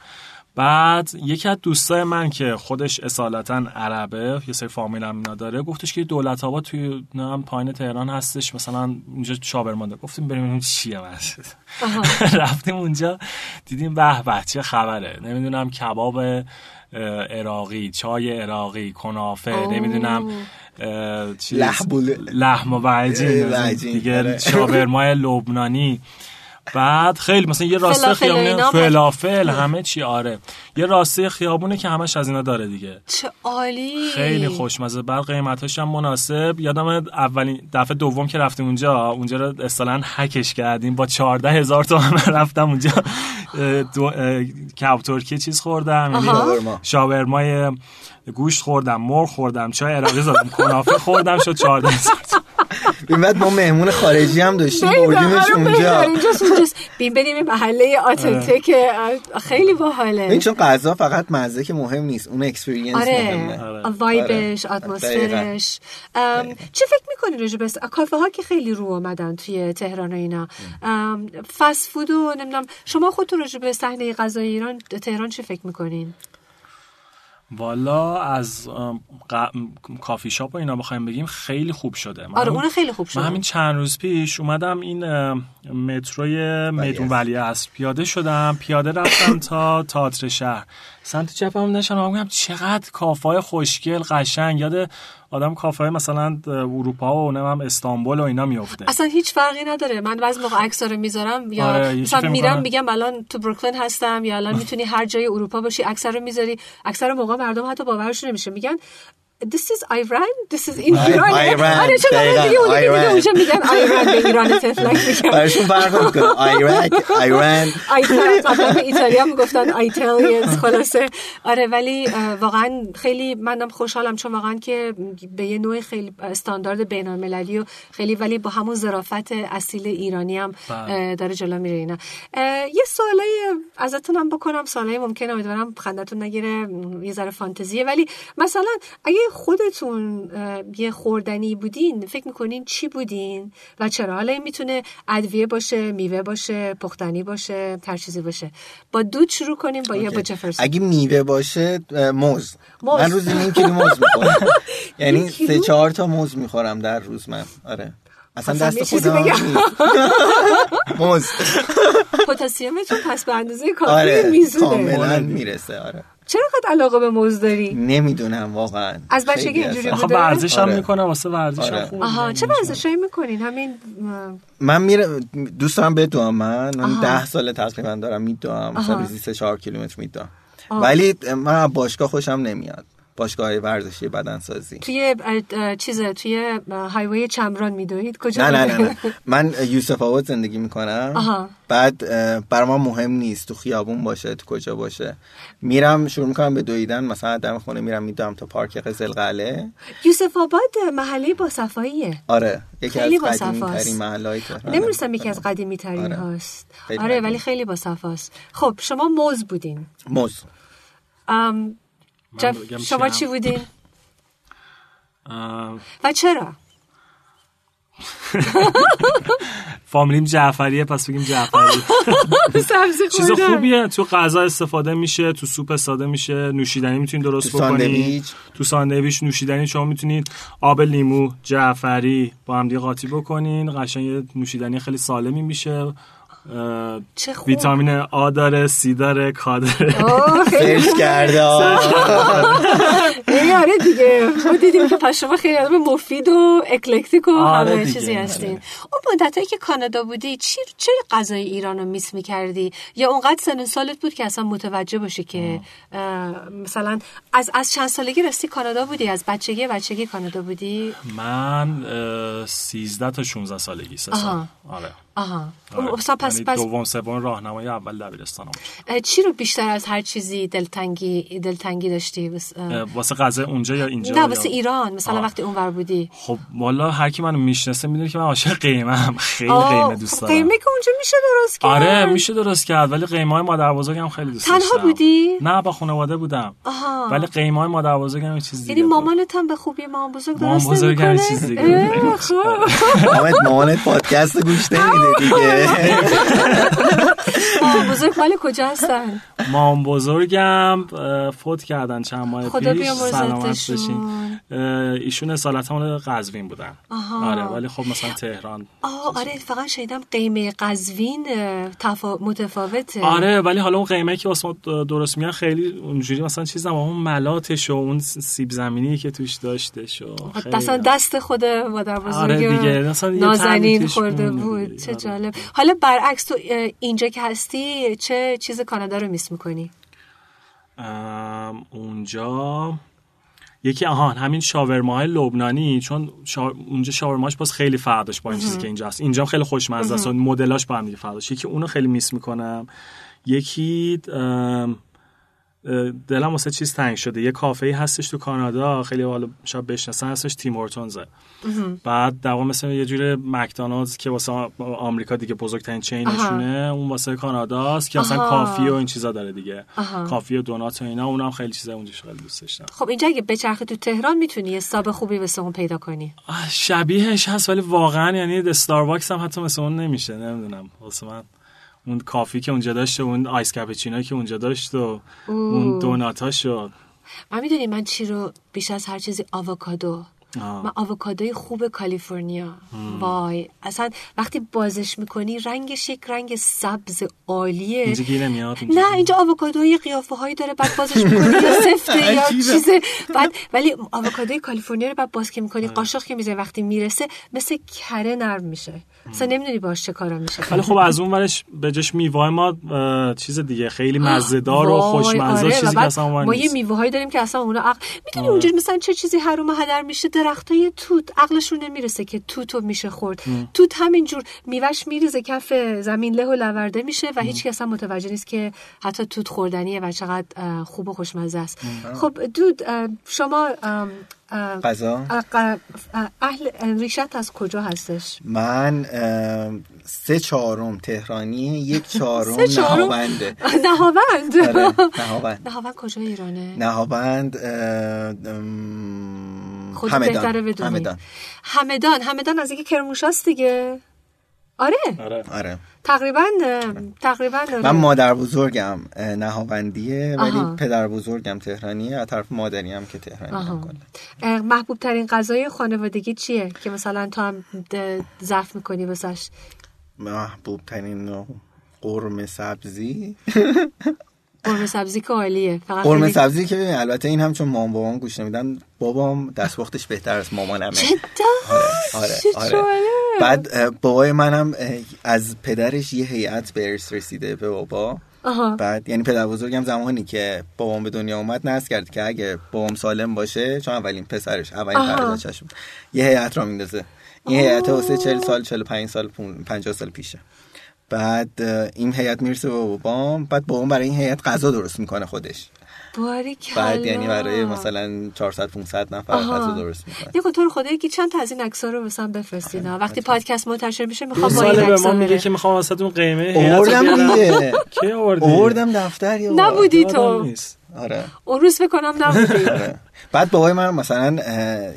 بعد یکی از دوستای من که خودش اصالتا عربه یه سری فامیل هم اینا داره گفتش که دولت آباد توی نام پایین تهران هستش مثلا اونجا شابرمانده گفتیم بریم ببینیم چیه مثلا رفتیم اونجا دیدیم به به چه خبره؟ نمی‌دونم کباب عراقی چای عراقی کنافه نمی‌دونم چیز لحبوله. لحم و عجین دیگه آره. شاورمای لبنانی. بعد خیلی مثلا یه راسته خیابونه فلافل همه چی آره. یه راسته خیابونه که همش از اینا داره دیگه. چه عالی. خیلی خوشمزه. بعد قیمتاش هم مناسب. یادم اولین دفعه دوم که رفتیم اونجا. اونجا رو اصطلاحا هکش کردیم. با 14 هزار تومن رفتم اونجا. دو کباب ترکی چیز خوردم. یعنی شاورما. شاورمای گوشت خوردم مرغ خوردم چای عراقی زدم کنافه خوردم شد 14 هزار تومن. این بعد ما مهمون خارجی هم داشتیم بردیمش آره، اونجا. ببین، اینجاست اونجاست بیم بریم این محله authentic خیلی این باحاله چون غذا فقط مزه که مهم نیست اون experience مهمه. آره. vibe ش آره. اتمسفرش چه فکر می‌کنی راجع به کافه ها که خیلی رو آمدن توی تهران و اینا؟ ام، فست فود و نمی‌دونم شما خودتون راجع به صحنه غذای ایران تهران چه فکر می‌کنین؟ والا از ق- کافی شاپ و اینا بخوایم بگیم خیلی خوب شده. من آره همین- اون خیلی خوب من شد همین چند روز پیش اومدم این متروی میدون ولی است پیاده شدم. پیاده رفتم تا تئاتر شهر. سمت چپم نشم میگم چقدر کافای خوشگل قشنگ. یاد آدم کافای مثلا اروپا و نمیم استانبول و اینا میفته اصلا هیچ فرقی نداره. من بعضی موقع عکس رو می‌ذارم یا آره، مثلا میرم. میگم الان تو بروکلین هستم یا الان می‌تونی هر جای اروپا باشی عکس رو می‌ذاری. اکثر موقع مردم حتی باورشون نمیشه. میگن This is Iran? This is آره، ایران. آره چون من دیگه اون دیگه ایران. اونجا میگن ایران به ایران تفلک میگن براشون فرق می‌کنه عراق ایران آیتال قبلا به ایتالیا می‌گفتن ایتالیانز خلاصه. آره ولی واقعا خیلی منم خوشحالم چون واقعا که به یه نوع خیلی استاندارد بین المللی و خیلی ولی با همون ظرافت اصیل ایرانی هم اه، داره جلو میره اینا. یه سوالای ازتون هم بکنم سوالای ممکنه امیدوارم خندتون نگیره یه ذره فانتزیه. ولی مثلا اگه خودتون یه خوردنی بودین فکر می‌کنین چی بودین و چرا؟ حالا این می‌تونه ادویه باشه میوه باشه پختنی باشه هر چیزی باشه. با دود شروع کنیم با یا با جفرسون اگه میوه باشه موز. موز. من روزی نیم کیلو موز می‌خورم. یعنی؟ سه چهار تا موز می‌خورم در روز من. آره. اصلا دست یه خودم. موز. پتاسیمتون پس به اندازه کافی آره میزونه کاملا می‌رسه. آره. چرا قد علاقه به موز داری نمی‌دونم واقعا از بچگی اینجوری بوده؟ ورزش هم آره. می‌کنم واسه ورزش هم آره. خوب آها چه ورزشایی می‌کنین همین من میره دوست دارم بدوام من من آها. ده ساله تقریبا دارم میدوام مثلا آها. روزی سه چهار کیلومتر میدوام ولی من از باشگاه خوشم نمیاد باشگاه ورزشی بدنسازی. توی چیز توی هایوی چمران میدوید کجا نه نه نه. من یوسف آباد زندگی می‌کنم. آها. بعد برای ما مهم نیست تو خیابون باشه تو کجا باشه. میرم شروع می‌کنم به دویدن. مثلا دم خونه میرم میدوام تا پارک قزل قلعه یوسف آباد محله با صفاییه آره یکی خیلی از قدیمی. ترین محله های تهران. نمی‌دونستم یکی از قدیمی ترین آره. هاست. آره. ولی خیلی با صفاست خب شما موز بودین. موز. شما؟ چی بودین؟ و چرا؟ فامیلیم جعفریه پس بگیم جعفری. سبزی چیز. خوبیه تو غذا استفاده میشه تو سوپ استفاده میشه نوشیدنی می‌تونید درست بکنید. تو ساندویچ نوشیدنی شما می‌تونید آب لیمو جعفری با هم دیگه قاطی بکنین. قشنگ یه نوشیدنی خیلی سالمی میشه. ویتامین آ داره سی داره کا داره. search کرده. ای آره دیگه. ما دیدیم که پس شما خیلی آدم مفید و eclectic و آره همه. چیزی هستین. اون مدت که کانادا بودی چی چه غذای ایران رو miss می‌کردی؟ یا اونقدر سن سالت بود که اصلا متوجه باشی که مثلا از از چند سالگی رفتی کانادا بودی؟ از بچگی بچگی کانادا بودی؟ من اه، 13 تا 16 سالگی سه سال. آره. آها آره. پس یعنی پس دوم سوم راهنمای اول دبیرستانم اه، چی رو بیشتر از هر چیزی دلتنگی دلتنگی داشتی بس- واسه غذا اونجا یا اینجا نه یا- واسه ایران مثلا آه. وقتی اونور بودی خب والا هر کی منو می‌شناسه می‌دونه که من عاشق قیمه هم خیلی آه، قیمه دوست خب دارم قیمه که اونجا میشه درست کرد آره میشه درست کرد ولی قیمه های مادر بزرگم خیلی دوست تنها داشتم. بودی؟ نه با خانواده بودم آها. ولی قیمه های مادر بزرگم یه چیز دیگه یعنی. مامانت هم به خوبی مامان بزرگ مامان درست بزرگ هم نمی‌کنه؟ یه چیز دیگه. خب. مامانت پادکست گوش نمیده دیگه مامان بزرگ مال کجا هستن مام بزرگم فوت کردن چند ماه پیش. سلامت بشین ایشون اصالتا مال قزوین بودن آها. آره ولی خب مثلا تهران آه آره فقط شنیدم قیمه قزوین. متفاوته آره ولی حالا اون قیمه که واسه درست میگن خیلی اونجوری مثلا چیز هم اون ملاتش و اون سیب زمینی که توش داشتش و خیلی- اصلا دست خود مادر بزرگ آره دیگه، نازنین خورده بود. چه آره. جالب. حالا برعکس تو اینجا که هستی چه چیز کانادا رو میس می‌کنی؟ اونجا یکی آهان همین شاورماهای لبنانی چون شا... اونجا شاورماش باز خیلی فرق داشت با این چیزی که اینجا هست اینجا خیلی خوشمزه است و مدلاش با هم دیگه فرق داشت یکی اونو خیلی میس می‌کنم. یکی دلم واسه چیز تنگ شده. یه کافه هستش تو کانادا خیلی حالا شاید بشناسن هستش Tim Hortons ه بعد در واقع مثل یه جور McDonald's که واسه آمریکا دیگه بزرگترین chain شونه اون واسه کاناداست که مثلا. coffee و این چیزا داره دیگه. آها. coffee و donut و اینا اونم خیلی چیزا اونجاش خیلی دوست داشتم خب اینجا اگه بچرخه تو تهران می‌تونی یه sub خوبی واسه اون پیدا کنی؟ شبیهش هست ولی واقعا یعنی Starbucks هم حتی مثل اون نمیشه نمی‌دونم. واسه من اون کافی که اونجا داشت و اون آیس کاپوچینو که اونجا داشت و اون دوناتاش و من می‌دونی من چی رو بیش از هر چیزی آووکادو. آه. من آووکادوی خوب کالیفرنیا. وای. اصلا وقتی بازش می‌کنی رنگش یک رنگ سبز عالیه. اینجا گیره میاد نه اینجا آووکادو یه قیافه هایی داره بعد بازش می‌کنی یا سفته یا. چیزه بعد ولی آووکادوی کالیفرنیا رو بعد باز که می‌کنی آره. قاشق که می‌زنی وقتی می‌رسه مثل کره نرم میشه. اصلا نمی‌دونی باش چه کارا میشه. ولی خب از اون ورش به جاش میوه ما چیز دیگه خیلی مزهدار و خوشمزه آره، چیزی که اصلا ما یه نیست. میوه هایی داریم که اصلا اونا عقل می‌دونی آره. اونجا مثلا چه چیزی حروم هدر میشه؟ درخت های توت عقلشون نمی‌رسه که توتو میشه خورد. توت همینجور میوهش میریزه کف زمین له و لورده میشه و هیچ کس متوجه نیست که حتی توت خوردنیه و چقدر خوب و خوشمزه است. خب دود شما غذا؟ اه، ق- اه، اهل ریشت از کجا هستش؟ من سه چهارم تهرانی یک چهارم؟ نهاونده. نهاوند. آره نهاوند. نهاوند کجا ایرانه؟ نهاوند خودت بهتره بدونی. همدان. همدان. همدان از اینکه کرموشاست دیگه. آره. آره. آره. تقریبا تقریبا آره. من مادر بزرگم نهاوندیه ولی آها. پدر بزرگم تهرانیه از طرف مادری هم که تهرانی محبوب ترین غذای خانوادگی چیه؟ که مثلا تو هم ظرف می‌کنی واسش. محبوب ترین قرمه سبزی؟ قرمه سبزی که عالیه. فقط قرمه خیلی- سبزی که ببین، البته این هم چون مام بابام گوش نمیدن بابام دستپختش بهتر از مامانمه. آره آره جالب. بعد بابای منم از پدرش یه هیئت به ارث رسیده به بابا. آها. بعد یعنی پدر بزرگم زمانی که بابام به دنیا اومد نصب کرد که اگه بابام سالم باشه چون اولین پسرش اولین. فرزندش یه هیئت را میندازه. این هیئت واسه 40 سال 45 سال پون- 50 سال پیشه. بعد این هیئت می‌رسه به بابام بعد بابام برای این هیئت غذا درست می‌کنه خودش. بعد یعنی برای مثلا 400 500 نفر. غذا درست می‌کنه. یه تو رو خدا یکی چند تا از این عکس‌ها رو مثلا بفرستینا وقتی پادکست منتشر میشه می‌خوام با این عکس‌ها ما میگه. که می‌خوام واسه اون قیمه بیارم. دیگه. کی آوردی؟ اووردم دفتر. یا نبودی تو. نیست. آره. اون روز بکنم نبودی. آره. بعد بابای من مثلا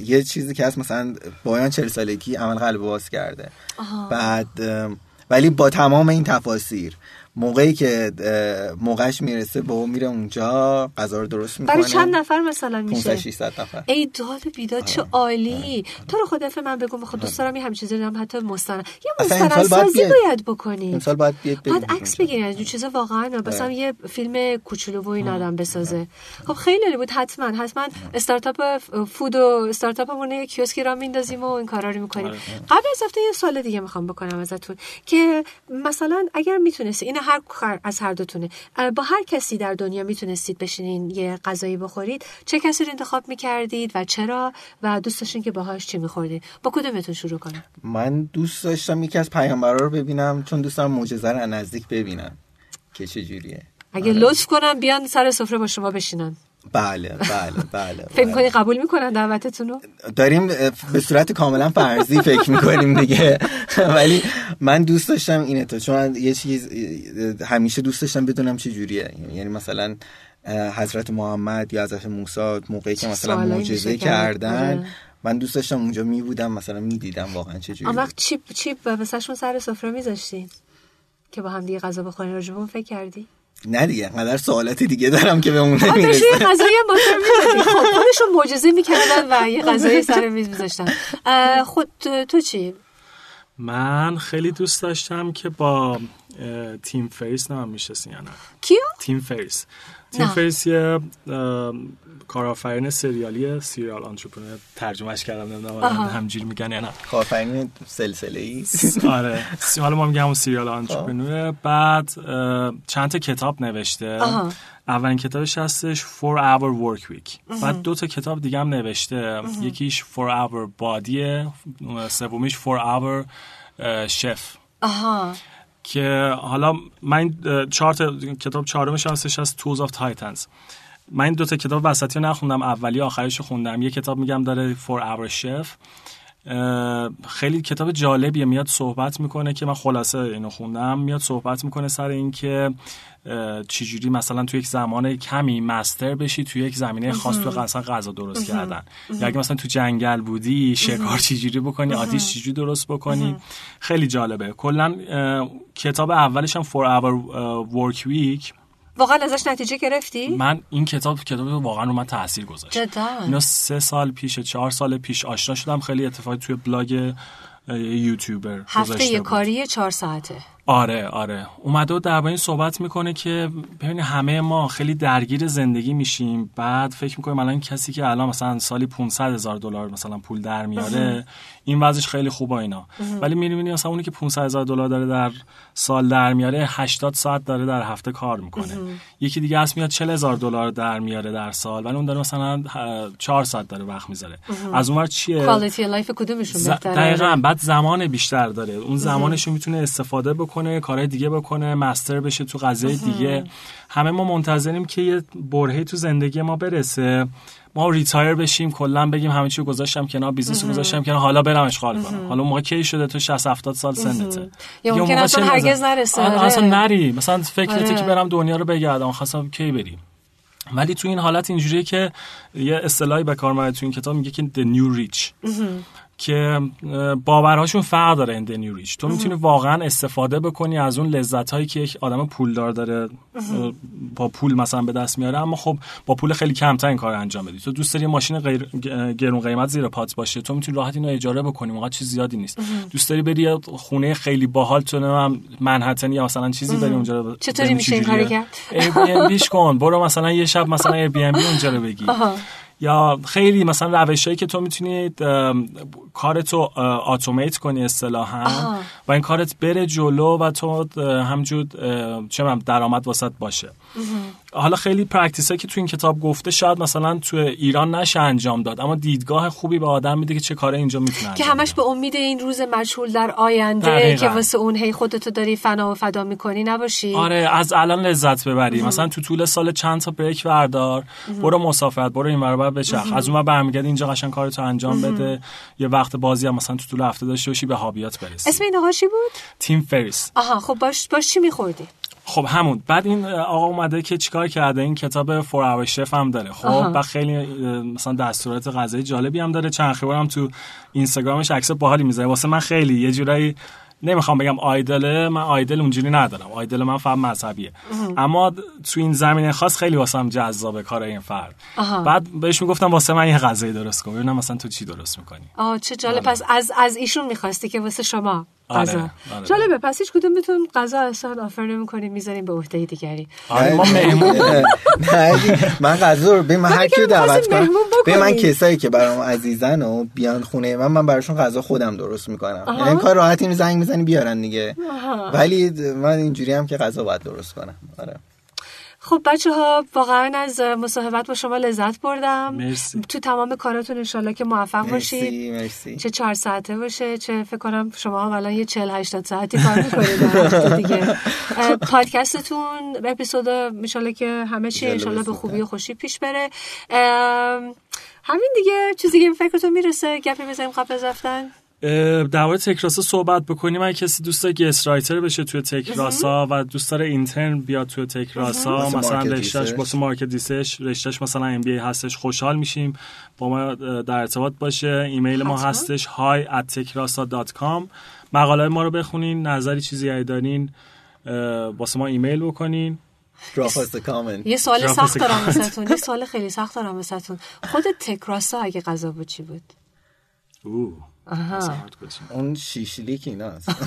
یه چیزی که هست مثلا بابای من 40 سالگی عمل قلب باز کرده. بعد ولی با تمام این تفاسیر موقعی که موقعش می‌رسه بابا میره اونجا غذا رو درست می‌کنه. برای چند نفر مثلا 500 میشه 600 نفر. ای داد و بیداد آره. چه عالی تو رو خدا من بگو می‌خوام دوست دارم یه همین چیزی دارم حتی مستند. یه اصلا امسال باید. باید بکنی. امسال باید بیاد باید ببینیم عکس. بگیری از این چیزا واقعا مثلا یه فیلم کوچولو و این آدم بسازه. خب خیلی عالی بود حتما حتما استارتاپ فود و استارتاپمون یه کیوسکی را میندازیم و این کارا رو می‌کنیم. قبل از هفته یه سال دیگه می‌خوام بکنم ازتون که مثلا اگر می‌تونستی این هر از هر دوتونه با هر کسی در دنیا می‌تونستید بشینین یه غذایی بخورید. چه کسی رو انتخاب می‌کردید و چرا؟ و دوست داشتین که باهاش چی میخوردید با کدومتون شروع کنم؟ من دوست داشتم یکی از پیامبرا رو ببینم چون دوست دارم معجزه رو نزدیک ببینم که چه جوریه اگه لطف کنم بیان سر سفره با شما بشینن. بله بله بله فکر بله. کنی قبول می‌کنن دعوتتون رو داریم به صورت کاملا فرضی فکر می‌کنیم دیگه ولی من دوست داشتم اینه تو چون یه چیز همیشه دوست داشتم بدونم چه جوریه یعنی مثلا حضرت محمد یا حضرت موسی موقعی که مثلا معجزه. کردن آره. من دوست داشتم اونجا می بودم مثلا می‌دیدم واقعا چه آن جوریه وقت چیپ چیپ و واسهشون سر سفره میذاشتین که با هم دیگه غذا بخورین راجبون فکر کردی نه دیگه انقدر سوالات دیگه دارم که به اون آه، نمی‌رسه. بهشون یه غذایی هم با تو می‌دادی. خب خودشون معجزه می‌کردن و یه غذای سر میز میذاشتن. خود تو چی؟ من خیلی دوست داشتم که با تیم فریس نام می‌شناسی یا نه؟ کیو؟ تیم فریس تیم. فریس یه کارآفرین سریالی سریال آنترپرنور ترجمهش کردم نمی‌دونم. همجوری میگن یا نه. کارفرین سلسله ای آره. حالا ما میگم سریال آنترپرنور بعد چند تا کتاب نوشته. اولین کتابش هستش 4 hour work week. بعد دو تا کتاب دیگه هم نوشته. یکیش 4 hour body سومیش 4 hour chef. آها. که حالا من چهار تا کتاب چهارمش هستش از Tools of Titans. من این دو تا کتاب وسطی رو نخوندم اولی آخرش رو خوندم. یه کتاب میگم داره For Our Chef. خیلی کتاب جالبیه. میاد صحبت می‌کنه که من خلاصه اینو خوندم. میاد صحبت می‌کنه سر اینکه چجوری مثلا تو یک زمان کمی مستر بشی تو یک زمینه خاص تو مثلا غذا درست کردن. یا اگه مثلا تو جنگل بودی شکار چجوری بکنی آتیش چجوری درست بکنی؟ خیلی جالبه. کلا کتاب اولش هم For Our اه، Work Week. واقعا ازش نتیجه گرفتی؟ من این کتاب کتاب واقعا رو من تاثیر گذاشت. جدا. اینا سه سال پیش چهار سال پیش آشنا شدم. خیلی اتفاقی توی بلاگ یوتیوبر هفته یه. کاری چهار ساعته. آره آره. اومده و درباره این صحبت می‌کنه که ببین همه ما خیلی درگیر زندگی میشیم. بعد فکر می‌کنیم الان کسی که الان مثلا سالی 500 هزار دلار مثلا پول در میاره این وضعش خیلی خوبه اینا. ولی می‌بینی مثلا اونی که 500 هزار دلار داره در سال در میاره 80 ساعت داره در هفته کار می‌کنه. یکی دیگه هست میاد 40 هزار دلار در میاره در سال ولی اون داره مثلا 4 ساعت داره وقت می‌ذاره. از اونور چیه؟ quality life کدومشون بهتره؟ دقیقا بعد زمان بیشتر داره. اون زمانش می‌تونه استفاده بکنه. کارهای دیگه بکنه master بشه تو قضیه دیگه. همه ما منتظریم که یه برهه تو زندگی ما برسه. ما retire بشیم کلا بگیم همه چی گذاشتم کنار business رو گذاشتم کنار حالا برم عشق و حال کنم. حالا موقع کی شده تو 60 70 سال سنته؟ یا ممکن اصلا هرگز؟ نرسه، آره، آره. اصلا نری. مثلا فکرته آره. که برم دنیا رو بگردم. خواستم کی بریم؟ ولی تو این حالت اینجوریه که یه اصطلاحی به کار تو این کتاب میگه که the new rich. که باورهاشون فرق داره این the new rich تو می‌تونی واقعا استفاده بکنی از اون لذت هایی که یک آدم پولدار داره با پول مثلا به دست میاره. اما خب با پول خیلی کمتر این کار انجام بدی. تو دوست داری ماشین خیلی گرون قیمت زیر پات باشه تو می‌تونی راحت اینو اجاره بکنی. موقع چیز زیادی نیست. دوست داری بری خونه خیلی باحال تو نمی‌دونم منهتن یا مثلا چیزی بری اونجا چطوری میشه این. کارو کرد؟ کن. برو مثلا یه شب مثلا Airbnb اونجا رو بگیری. یا خیلی مثلا روشایی که تو می‌تونی کارتو automate کنی اصطلاحا. و این کارت بره جلو و تو همجور اه، چه درآمد واست باشه. حالا خیلی practice که تو این کتاب گفته شاید مثلا تو ایران نشه انجام داد اما دیدگاه خوبی به آدم میده که چه کاره اینجا می‌تونه که همش به امید این روز مجهول در آینده دقیقاً. که واسه اون هی خودتو داری فنا و فدا می‌کنی نباشی؟ آره از الان لذت ببری. مثلا تو طول سال چند تا break بردار برو مسافرت برو این ور بچرخ از اون برمیگردی اینجا قشنگ کارتو انجام بده. یه وقت بازی هم مثلا تو طول هفته داشته باشی به hobby ات برسی. اسم این بود؟ تیم فریس. آها خب باش باش چی میخوردی؟ خب همون. بعد این آقا اومده که چیکار کرده؟ این کتاب فور اور شف هم داره. خب آها. و خیلی مثلا دستورات غذایی جالبی هم داره. چند خبر هم تو اینستاگرامش عکس باحالی می‌ذاره. واسه من خیلی یه جورایی نمی‌خوام بگم آیدله. من آیدل اونجوری ندارم. آیدل من فقط مذهبیه. اما تو این زمینه خاص خیلی واسم جذابه کار این فرد. آها. بعد بهش می‌گفتم واسه من یه غذایی درست کن. ببینم مثلا تو چی درست می‌کنی. آه چه جالب. آره. پس از از ایشون می‌خواستی که واسه شما غذا آره. جالبه پس هیچ کدومتون غذا اصلا آفر نمی‌کنیم می‌ذاریم به عهده دیگری آره ما مهمون نه من غذا رو به من هر کیو دعوت کنم به من. کسایی که برام عزیزن و بیان خونه من من براشون غذا خودم درست می‌کنم یعنی این کار راحتی می زنگ می‌زنی بیارن دیگه ولی من اینجوری هم که غذا باید درست کنم آره خب بچه ها واقعا از مصاحبت با شما لذت بردم. مرسی. تو تمام کاراتون انشالله که موفق باشید. مرسی. چه چهار ساعته باشه چه فکر کنم شما هم الان یه چل هشتاد ساعتی کار می‌کنید. دیگه. پادکستتون اپیزود ایشالله که همه چی انشالله به. خوبی و خوشی پیش بره. همین دیگه چیزی که فکرتون می‌رسه گپی بزنیم قبل از رفتن در مورد تکراسا صحبت بکنیم. اگه کسی دوست داره guest writer بشه توی تکراسا و دوست داره intern بیاد توی تکراسا مثلا رشتهش. واسه market research رشتهش مثلا MBA هستش خوشحال میشیم. با ما در ارتباط باشه. ایمیل ما. هستش hi at tekrasa.com مقاله ما رو بخونین نظری چیزی اگه دارین واسه ما ایمیل بکنین. یه سوال Drop us سخت دارم comment. واسهتون. یه سوال خیلی سخت دارم واسهتون. خود تکراسا اگه غذا بود چی بود؟ آها. مثلا hard question. اون شیشلیک ایناست تا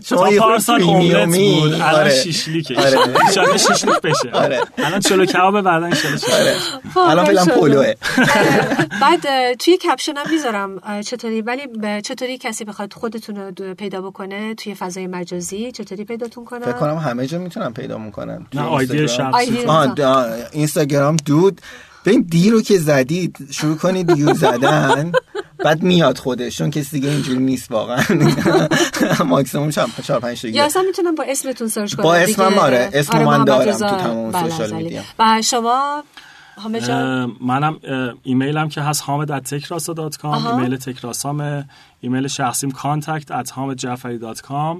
یه خورده پارسال املت پریمیومی. بود. الان آره. شیشلیکه آره. انشالله شیشلیک بشه. آره. الان چلو کباب بعدا شیشلیک الان فعلا اه، بعد توی کپشن هم می‌ذارم چطوری؟ ولی چطوری کسی بخواد خودتون رو پیدا بکنه توی فضای مجازی؟ چطوری پیداتون کنه فکر کنم همه جا می‌تونم پیدا می‌کنن. نه آیدی دا- اینستاگرام دود. ببین دی رو که زدید شروع کنید دیو زدن بعد میاد خودش چون کسی دیگه اینجوری نیست واقعا ماکسیموم 4 5 یا اصلا می‌تونم با اسمتون سرچ کنم با. اسمم آره، اسم من دارم تو تمام بله، social. media. و شما منم ایمیلم که هست hamed at tekrasa.com آها. ایمیل تکراسام ایمیل شخصیم contact at hamedjafari.com اه،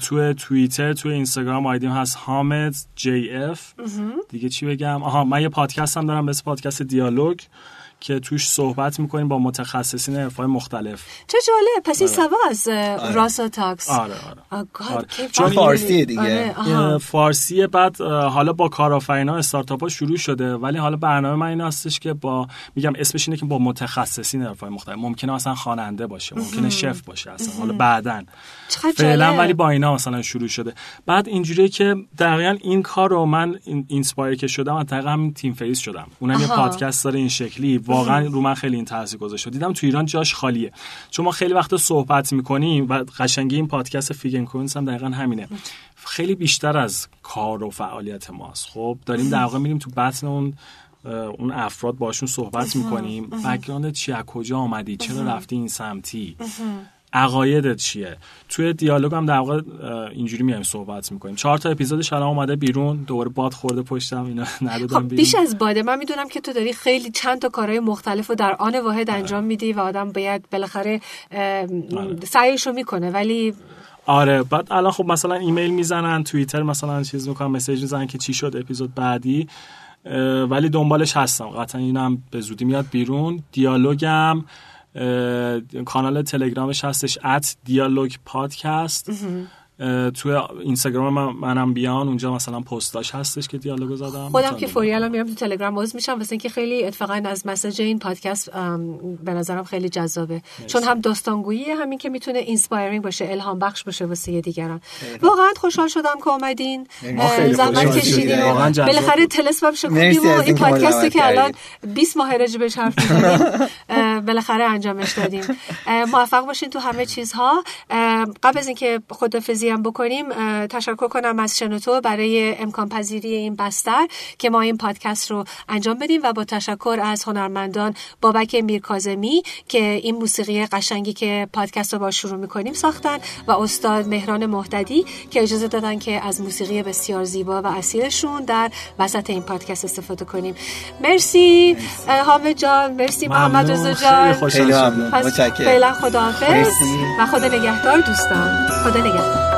توی توییتر توی اینستاگرام ID م هست hamedjf. دیگه چی بگم؟ آها من یه پادکست هم دارم به پادکست دیالوگ. که توش صحبت می‌کنیم با متخصصین حرفه‌های مختلف. چه جالب. پس این سوا از اه، راسا Talks. آره آره. آره. چون آره، فارسیه دیگه. آره، فارسیه بعد حالا با کارآفرینا استارتاپ ها شروع شده ولی حالا برنامه من این هستش که با میگم اسمش اینه که با متخصصین حرفه‌های مختلف. ممکنه اصلا خواننده باشه ممکنه chef باشه اصلا حالا بعدن فعلا. ولی با اینا مثلا شروع شده. بعد اینجوریه که دقیقا این کار رو من این inspire که شدم از طریق همین Tim Ferriss شدم. اونم یه. پادکست داره این شکلی واقعا رو من خیلی این تاثیر گذاشت. دیدم تو ایران جاش خالیه. چون ما خیلی وقت صحبت می‌کنیم و قشنگی این پادکست Figs and Quince هم دقیقا همینه. خیلی بیشتر از کار و فعالیت ماست. خب داریم در واقع میریم تو بطن اون اون افراد باشون صحبت می‌کنیم. background چی از کجا آمدی؟ چرا رفتی این سمتی؟ عقایدت چیه؟ توی دیالوگ هم در واقع اینجوری میایم صحبت می‌کنیم. چهار تا اپیزودش الان اومده بیرون دوباره باد خورده پشتم اینا ندادم خب بیش از باده. من می‌دونم که تو داری خیلی چند تا کارهای مختلف رو در آن واحد انجام میدی و آدم باید بالاخره اه، سعیش رو می‌کنه. ولی آره بعد الان خب مثلا ایمیل می‌زنن توییتر مثلا چیز می‌کنن مسیج می‌زنن که چی شد اپیزود بعدی. ولی دنبالش هستم. قطعا اینم به زودی میاد بیرون. دیالوگم کانال تلگرامش هستش ات دیالوگ پادکست توی اینستاگرام من منم بیان اونجا مثلا پستاش هستش که دیالوگو زدم. خودم که فوری الان میرم تو تلگرام باز میشم واسه اینکه خیلی اتفاقا از مسیج این پادکست به نظرم خیلی جذابه. چون هم داستانگویی همین که می‌تونه inspiring باشه الهام بخش باشه واسه دیگران. واقعا خوشحال شدم که اومدین. ما خیلی زحمت کشیدین. بالاخره بود. تلسمم شکوندیم و این پادکستی که الان کردید. 20 ماه راجع بهش حرف بالاخره انجامش دادیم. موفق باشین تو همه چیزها. قبل از اینکه خدافظی هم بکنیم تشکر کنم از شنوتو برای امکان پذیری این بستر که ما این پادکست رو انجام بدیم و با تشکر از هنرمندان بابک میرکاظمی که این موسیقی قشنگی که پادکست رو با شروع می‌کنیم ساختن و استاد مهران مهددی که اجازه دادن که از موسیقی بسیار زیبا و اصیلشون در وسط این پادکست استفاده کنیم. مرسی اه، حامد جان مرسی محمد. رضا خیلی جان. خوشحال خیلی متشکرم. فعلا خداحافظ مرسی. و خدا نگهدار دوستان. خدا نگهدار.